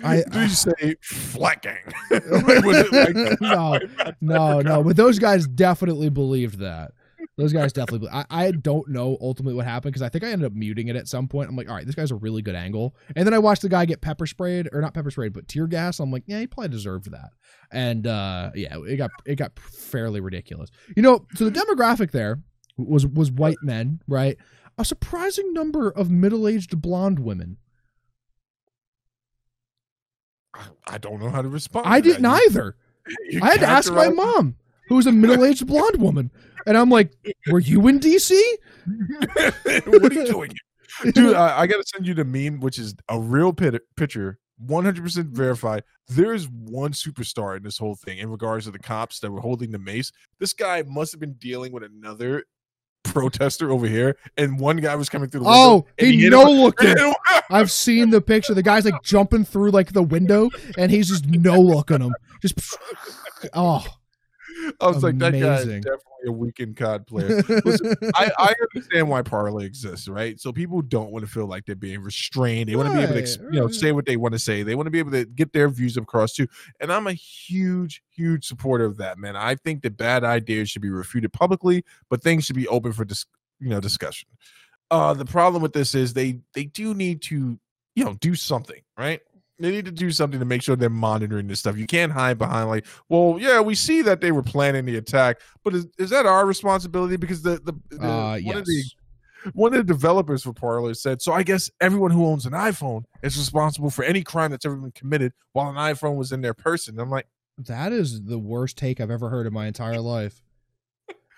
I- Did you say flecking? Like- no no no but those guys definitely believed that those guys definitely I, I don't know ultimately what happened because i think i ended up muting it at some point. I'm like all right this guy's a really good angle. And then i watched the guy get pepper sprayed or not pepper sprayed but tear gas. I'm like yeah he probably deserved that. And uh yeah it got it got fairly ridiculous. You know so the demographic there was was white men right? A surprising number of middle-aged blonde women. I- I don't know how to respond. i to didn't either you I had to ask my mom, who was a middle-aged blonde woman, and I'm like, "Were you in DC?" what are you doing? Dude, I, I got to send you the meme, which is a real pit- picture, 100% verified. There is one superstar in this whole thing in regards to the cops that were holding the mace. This guy must have been dealing with another protester over here, and one guy was coming through the window. Oh, and he no looked him. I've seen the picture. The guy's like jumping through like the window, and he's just no looking him. Just oh, I was like, that guy is definitely a weekend COD player. Listen, I, I understand why Parler exists, right? So people don't want to feel like they're being restrained. They want to be able to, you know, right. say what they want to say. They want to be able to get their views across too. And I'm a huge, huge supporter of that, man. I think that bad ideas should be refuted publicly, but things should be open for dis- you know discussion. Uh, the problem with this is they they do need to, you know, do something, right? They need to do something to make sure they're monitoring this stuff. You can't hide behind like, well, yeah, we see that they were planning the attack, but is, is that our responsibility? Because the the, the Uh, one of the one of the developers for Parler said, so I guess everyone who owns an iPhone is responsible for any crime that's ever been committed while an iPhone was in their person. I'm like, That is the worst take I've ever heard in my entire life.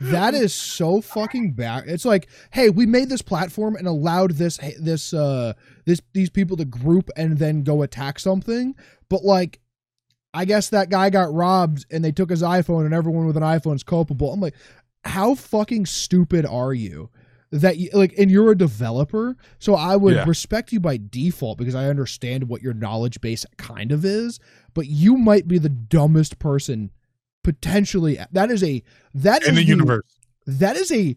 That is so fucking bad. It's like, hey, we made this platform and allowed this this uh this these people to group and then go attack something, but like I guess that guy got robbed and they took his iPhone and everyone with an iPhone is culpable. I'm like, how fucking stupid are you? That you like and you're a developer, so I would Yeah. respect you by default because I understand what your knowledge base kind of is, but you might be the dumbest person potentially that is a that in the universe. that is a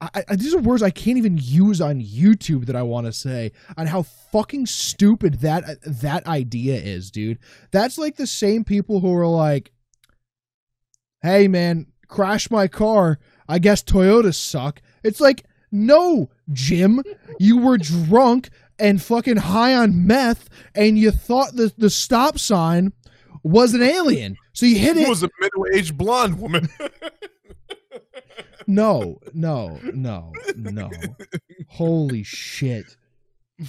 I, I, these are words I can't even use on YouTube that I want to say on how fucking stupid that that idea is, dude. That's like the same people who are like, "Hey, man, crash my car. I guess Toyotas suck." It's like, no, Jim, you were drunk and fucking high on meth, and you thought the the stop sign was an alien, so you hit It it. was a middle-aged blonde woman. No, no, no, no. Holy shit.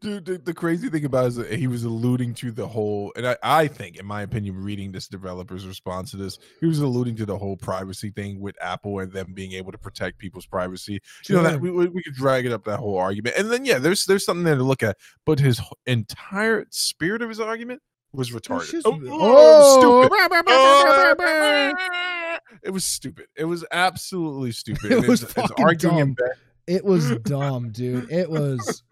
Dude, the, the crazy thing about it is that he was alluding to the whole, and I, I think, in my opinion, reading this developer's response to this, he was alluding to the whole privacy thing with Apple and them being able to protect people's privacy. You know that we, we we could drag it up that whole argument, and then yeah, there's there's something there to look at, but his entire spirit of his argument was retarded. just- oh, Oh, stupid. brr. It was stupid. It was absolutely stupid. It was it's- it's fucking arguing dumb. It was dumb, dude. It was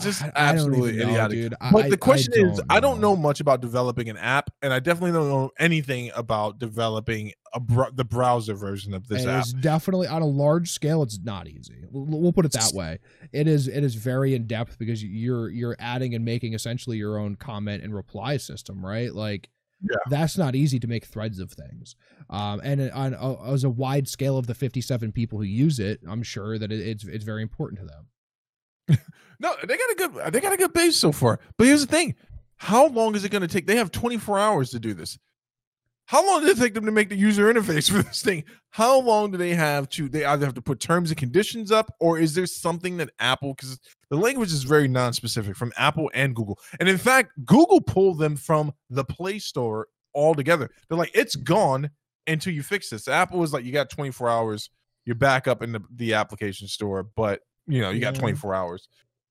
just I- I absolutely even know, idiotic. dude. But I- the question I is, don't I don't know much about developing an app, and I definitely don't know anything about developing a br- the browser version of this is definitely on a large scale. It's not easy. We'll, we'll put it that way. It is. It is very in depth because you're you're adding and making essentially your own comment and reply system, right? Like, Yeah. that's not easy to make threads of things. Um, and on as a wide scale of the 57 people who use it, I'm sure that it, it's it's very important to them. No, they got a good they got a good base so far. But here's the thing: how long is it going to take? They have 24 hours to do this. How long did it take them to make the user interface for this thing? How long do they have to? They either have to put terms and conditions up, or is there something that Apple? Because the language is very non-specific from Apple and Google, and in fact, Google pulled them from the Play Store altogether. They're like, it's gone until you fix this. Apple was like, you got 24 hours. You're back up in the, the application store, but you know you got Yeah. 24 hours.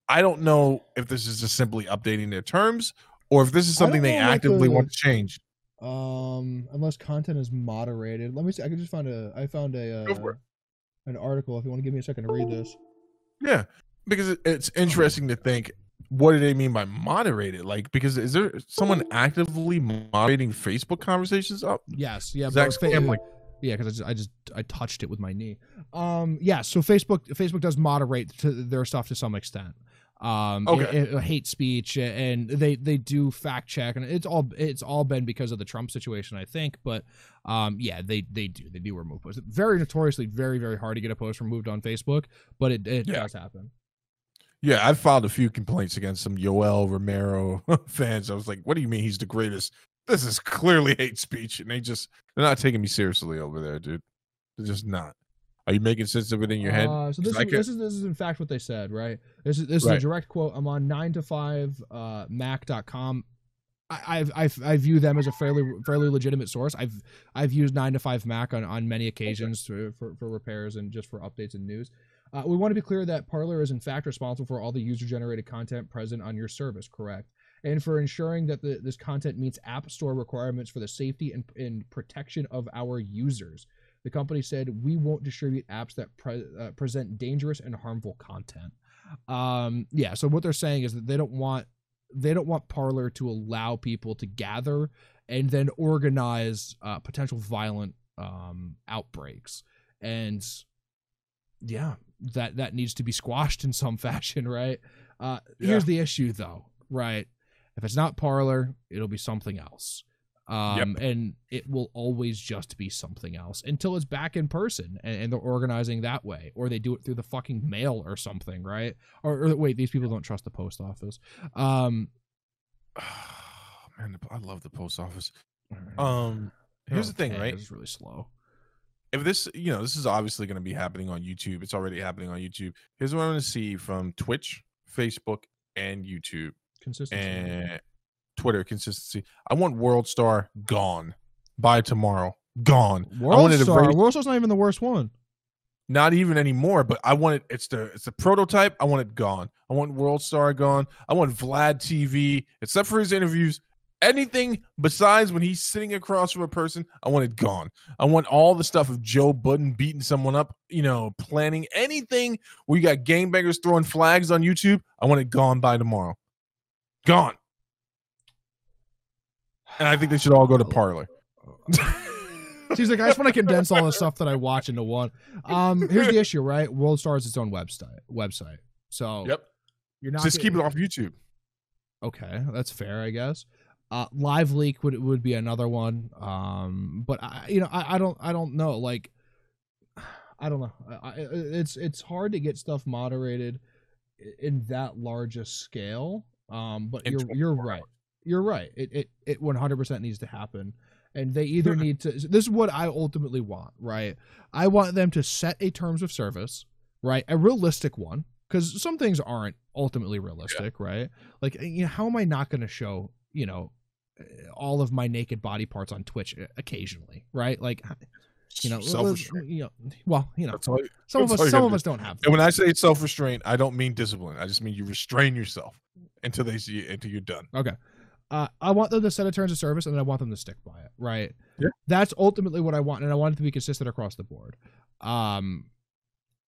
I don't know if this is just simply updating their terms, or if this is something they know, like, actively uh, want to change. Um, unless content is moderated. Let me see. I can just find a. I found a uh, an article. If you want to give me a second to read this. Yeah, because it's interesting to think what do they mean by moderated? Like, because is there someone actively moderating Facebook conversations up? Yes. Yeah. Zach but fa- like, Yeah, because I just, I just I touched it with my knee. Um, yeah. So Facebook Facebook does moderate to their stuff to some extent. Um, Okay. it- it- hate speech and they they do fact check and it's all it's all been because of the Trump situation, I think. But um, yeah, they they do they do remove posts. Very notoriously, very very hard to get a post removed on Facebook, but it it Yeah. does happen. yeah, I've filed a few complaints against some Yoel Romero fans. I was like, what do you mean he's the greatest? This is clearly hate speech, and they just they're not taking me seriously over there, dude. They're just not. Are you making sense of it in your head? Uh, so this is, this is this is in fact what they said, right? This is this is Right. a direct quote. I'm on nine to five uh, Mac.com. I, I I I view them as a fairly fairly legitimate source. I've I've used nine to five Mac on, on many occasions to, for for repairs and just for updates and news. Uh, we want to be clear that Parler is in fact responsible for all the user generated content present on your service, correct? And for ensuring that the, this content meets App Store requirements for the safety and, and protection of our users. The company said we won't distribute apps that pre- uh, present dangerous and harmful content. Um, yeah, so what they're saying is that they don't want they don't want Parler to allow people to gather and then organize uh, potential violent um, outbreaks. And yeah, that that needs to be squashed in some fashion, right? Uh, Here's the issue, though, right? If it's not Parler, it'll be something else. Um, and it will always just be something else until it's back in person and, and they're organizing that way, or they do it through the fucking mail or something, right? Or, or wait, these people don't trust the post office. Um, man, I love the post office. Um, here's the thing, right? It's really slow. If this, you know, this is obviously going to be happening on YouTube. It's already happening on YouTube. Here's what I'm going to see from Twitch, Facebook, and YouTube Consistency. and Twitter consistency. I want World Star gone by tomorrow. Gone. I World Star. very- World Star's not even the worst one. Not even anymore, but I want it. It's the it's the prototype. I want it gone. I want World Star gone. I want Vlad TV, except for his interviews. Anything besides when he's sitting across from a person, I want it gone. I want all the stuff of Joe Budden beating someone up, you know, planning anything where you got gangbangers throwing flags on YouTube. I want it gone by tomorrow. Gone. And I think they should all go to Parler. She's like, I just want to condense all the stuff that I watch into one. Um, here's the issue, right? World Star is its own website. Website. So Yep. you're not Just keep it off YouTube. Okay, that's fair, I guess. Uh, Live Leak would would be another one. Um, but I, you know, I, I don't, I don't know. Like, I don't know. I, I, it's it's hard to get stuff moderated in that large a scale. Um, but In you're you're right. You're right. It it it 100 percent needs to happen, and they either need to. This is what I ultimately want. Right. I want them to set a terms of service. Right. A realistic one, because some things aren't ultimately realistic. Right. Like, you know, how am I not going to show you know all of my naked body parts on Twitch uh, occasionally? Right. Like, you know, you know, well, you know, all. some of us, some of us don't have. And when I say self restraint, I don't mean discipline. I just mean you restrain yourself until they see it, until you're done. Okay. Uh, I want them to set a terms of service, and then I want them to stick by it. Right. Yeah. That's ultimately what I want, and I want it to be consistent across the board. Um,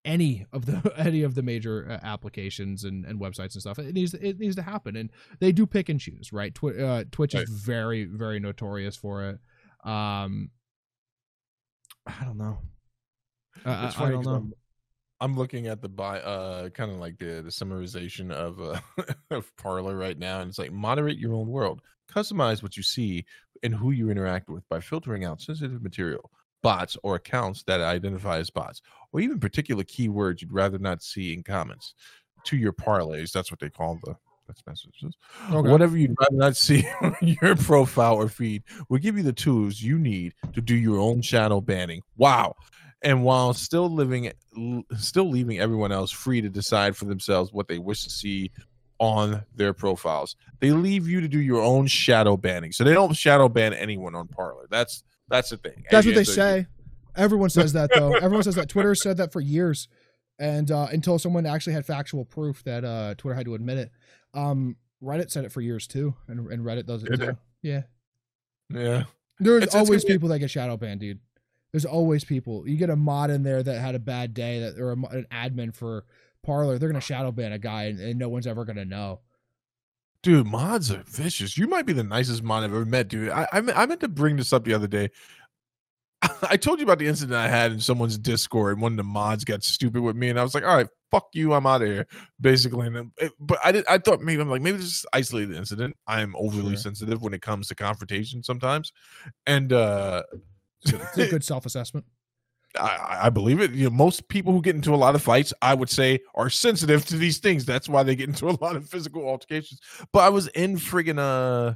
any of the any of the major uh, applications and, and websites and stuff, it needs it needs to happen, and they do pick and choose. Right. Twi- uh, Twitch Right. is very very notorious for it. Um, I don't know. I- I, don't know. I'm, looking at the by uh kind of like the the summarization of uh of Parler right now, and it's like moderate your own world, customize what you see and who you interact with by filtering out sensitive material, bots or accounts that identify as bots, or even particular keywords you'd rather not see in comments to your parleys. That's what they call the text messages. Okay. Whatever you'd rather not see on your profile or feed will give you the tools you need to do your own shadow banning. Wow. And while still living still leaving everyone else free to decide for themselves what they wish to see on their profiles. They leave you to do your own shadow banning. So they don't shadow ban anyone on Parler. That's that's the thing. That's what they say. Everyone says that though. Everyone says that. Twitter said that for years, and uh, until someone actually had factual proof that uh, Twitter had to admit it. Um, Reddit said it for years too, and, and Reddit does it Did too. Yeah, Yeah. there's It's- it's always be- people that get shadow banned, dude. There's always people. You get a mod in there that had a bad day, that or a, an admin for Parler, they're gonna shadow ban a guy, and, and no one's ever gonna know. Dude, mods are vicious. You might be the nicest mod I've ever met, dude. I I, I meant to bring this up the other day. I told you about the incident I had in someone's Discord. One of the mods got stupid with me, and I was like, "All right, fuck you, I'm out of here." Basically, and it, but I did. I thought maybe I'm like maybe this is isolated incident. I am overly Sure. sensitive when it comes to confrontation sometimes, and uh It's a good self assessment. I, I believe it. You know, most people who get into a lot of fights, I would say, are sensitive to these things. That's why they get into a lot of physical altercations. But I was in friggin' uh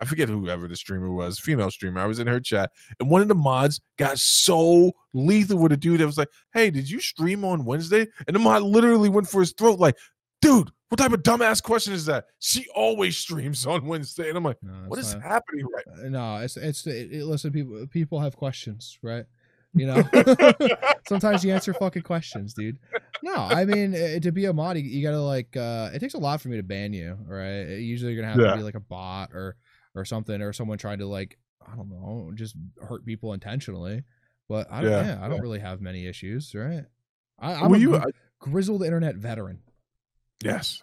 I forget whoever the streamer was, female streamer. I was in her chat, and one of the mods got so lethal with a dude that was like, "Hey, did you stream on Wednesday?" And the mod literally went for his throat, like, "Dude, what type of dumbass question is that?" She always streams on Wednesday, and I'm like, No, "What is not- happening right?" Uh, No, it's it's it, it- listen. People people have questions, right? You know, sometimes you answer fucking questions, dude. No, I mean eh, to be a mod, you, you gotta like. uh It takes a lot for me to ban you, right? Usually, you're gonna have Yeah. to be like a bot or or something, or someone trying to like I don't know, just hurt people intentionally. But I don't, Yeah, yeah, I don't yeah. really have many issues, right? I, I'm Were a you? gr- grizzled internet veteran. Yes.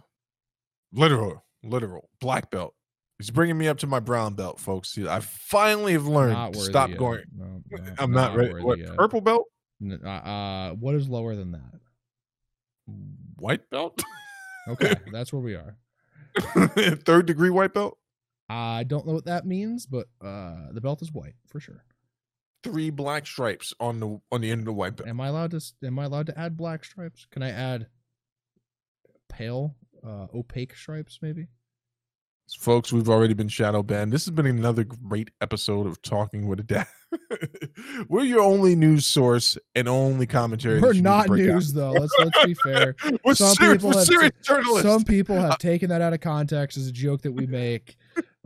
Literal. literal black belt. He's bringing me up to my brown belt, folks. I finally have learned to stop going. No, no, I'm not, ready. What purple belt? Uh, uh, what is lower than that? White belt? Okay, that's where we are. Third degree white belt? I don't know what that means, but uh, the belt is white for sure. Three black stripes on the on the end of the white belt. Am I allowed to? Am I allowed to add black stripes? Can I add pale, uh, opaque stripes? Maybe. Folks, we've already been shadow banned. This has been another great episode of Talking with a Dad. We're your only news source and only commentary. We're you need to not break out. news though. Let's let's be fair. We're Some serious, people have serious journalists. Some people have taken that out of context as a joke that we make.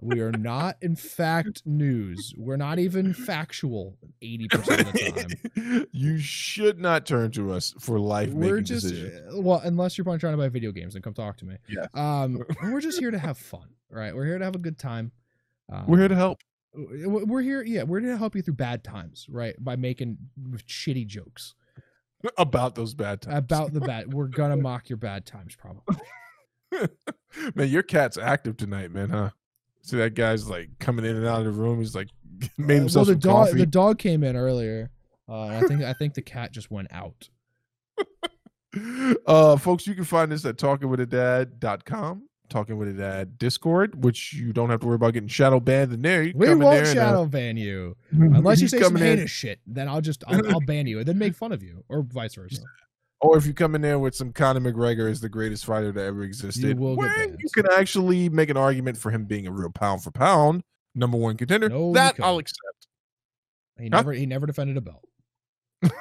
We are not, in fact, news. We're not even factual 80% of the time. you should not turn to us for life We're making just, decisions. uh, well, unless you're trying to buy video games, then come talk to me. Yes. Um, we're just here to have fun, right? We're here to have a good time. Um, We're here to help. We're here, yeah. We're here to help you through bad times, right? By making shitty jokes About those bad times. about the bad. We're gonna mock your bad times, probably. man, your cat's active tonight, man, huh? See that guy's like coming in and out of the room. He's like made Uh, himself the some dog, coffee. the dog came in earlier. Uh, I think I think the cat just went out. uh folks, you can find us at talkingwithadad.com, talking with a dad Discord, which you don't have to worry about getting shadow banned in there. You We won't and, uh, shadow ban you unless you say some come in- shit. Then I'll just I'll, I'll ban you and then make fun of you, or vice versa. Or if you come in there with some Conor McGregor is the greatest fighter that ever existed, banned. you can actually make an argument for him being a real pound for pound number one contender. No, that I'll accept. He Huh? never he never defended a belt.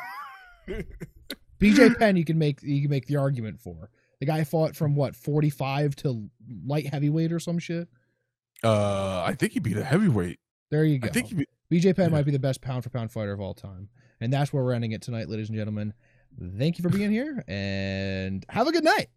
BJ Penn, you can make you can make the argument for the guy fought from what forty five to light heavyweight or some shit. Uh, I think he beat a heavyweight. There you go. I think beat, BJ Penn yeah. might be the best pound for pound fighter of all time, and that's where we're ending it tonight, ladies and gentlemen. Thank you for being here, and have a good night.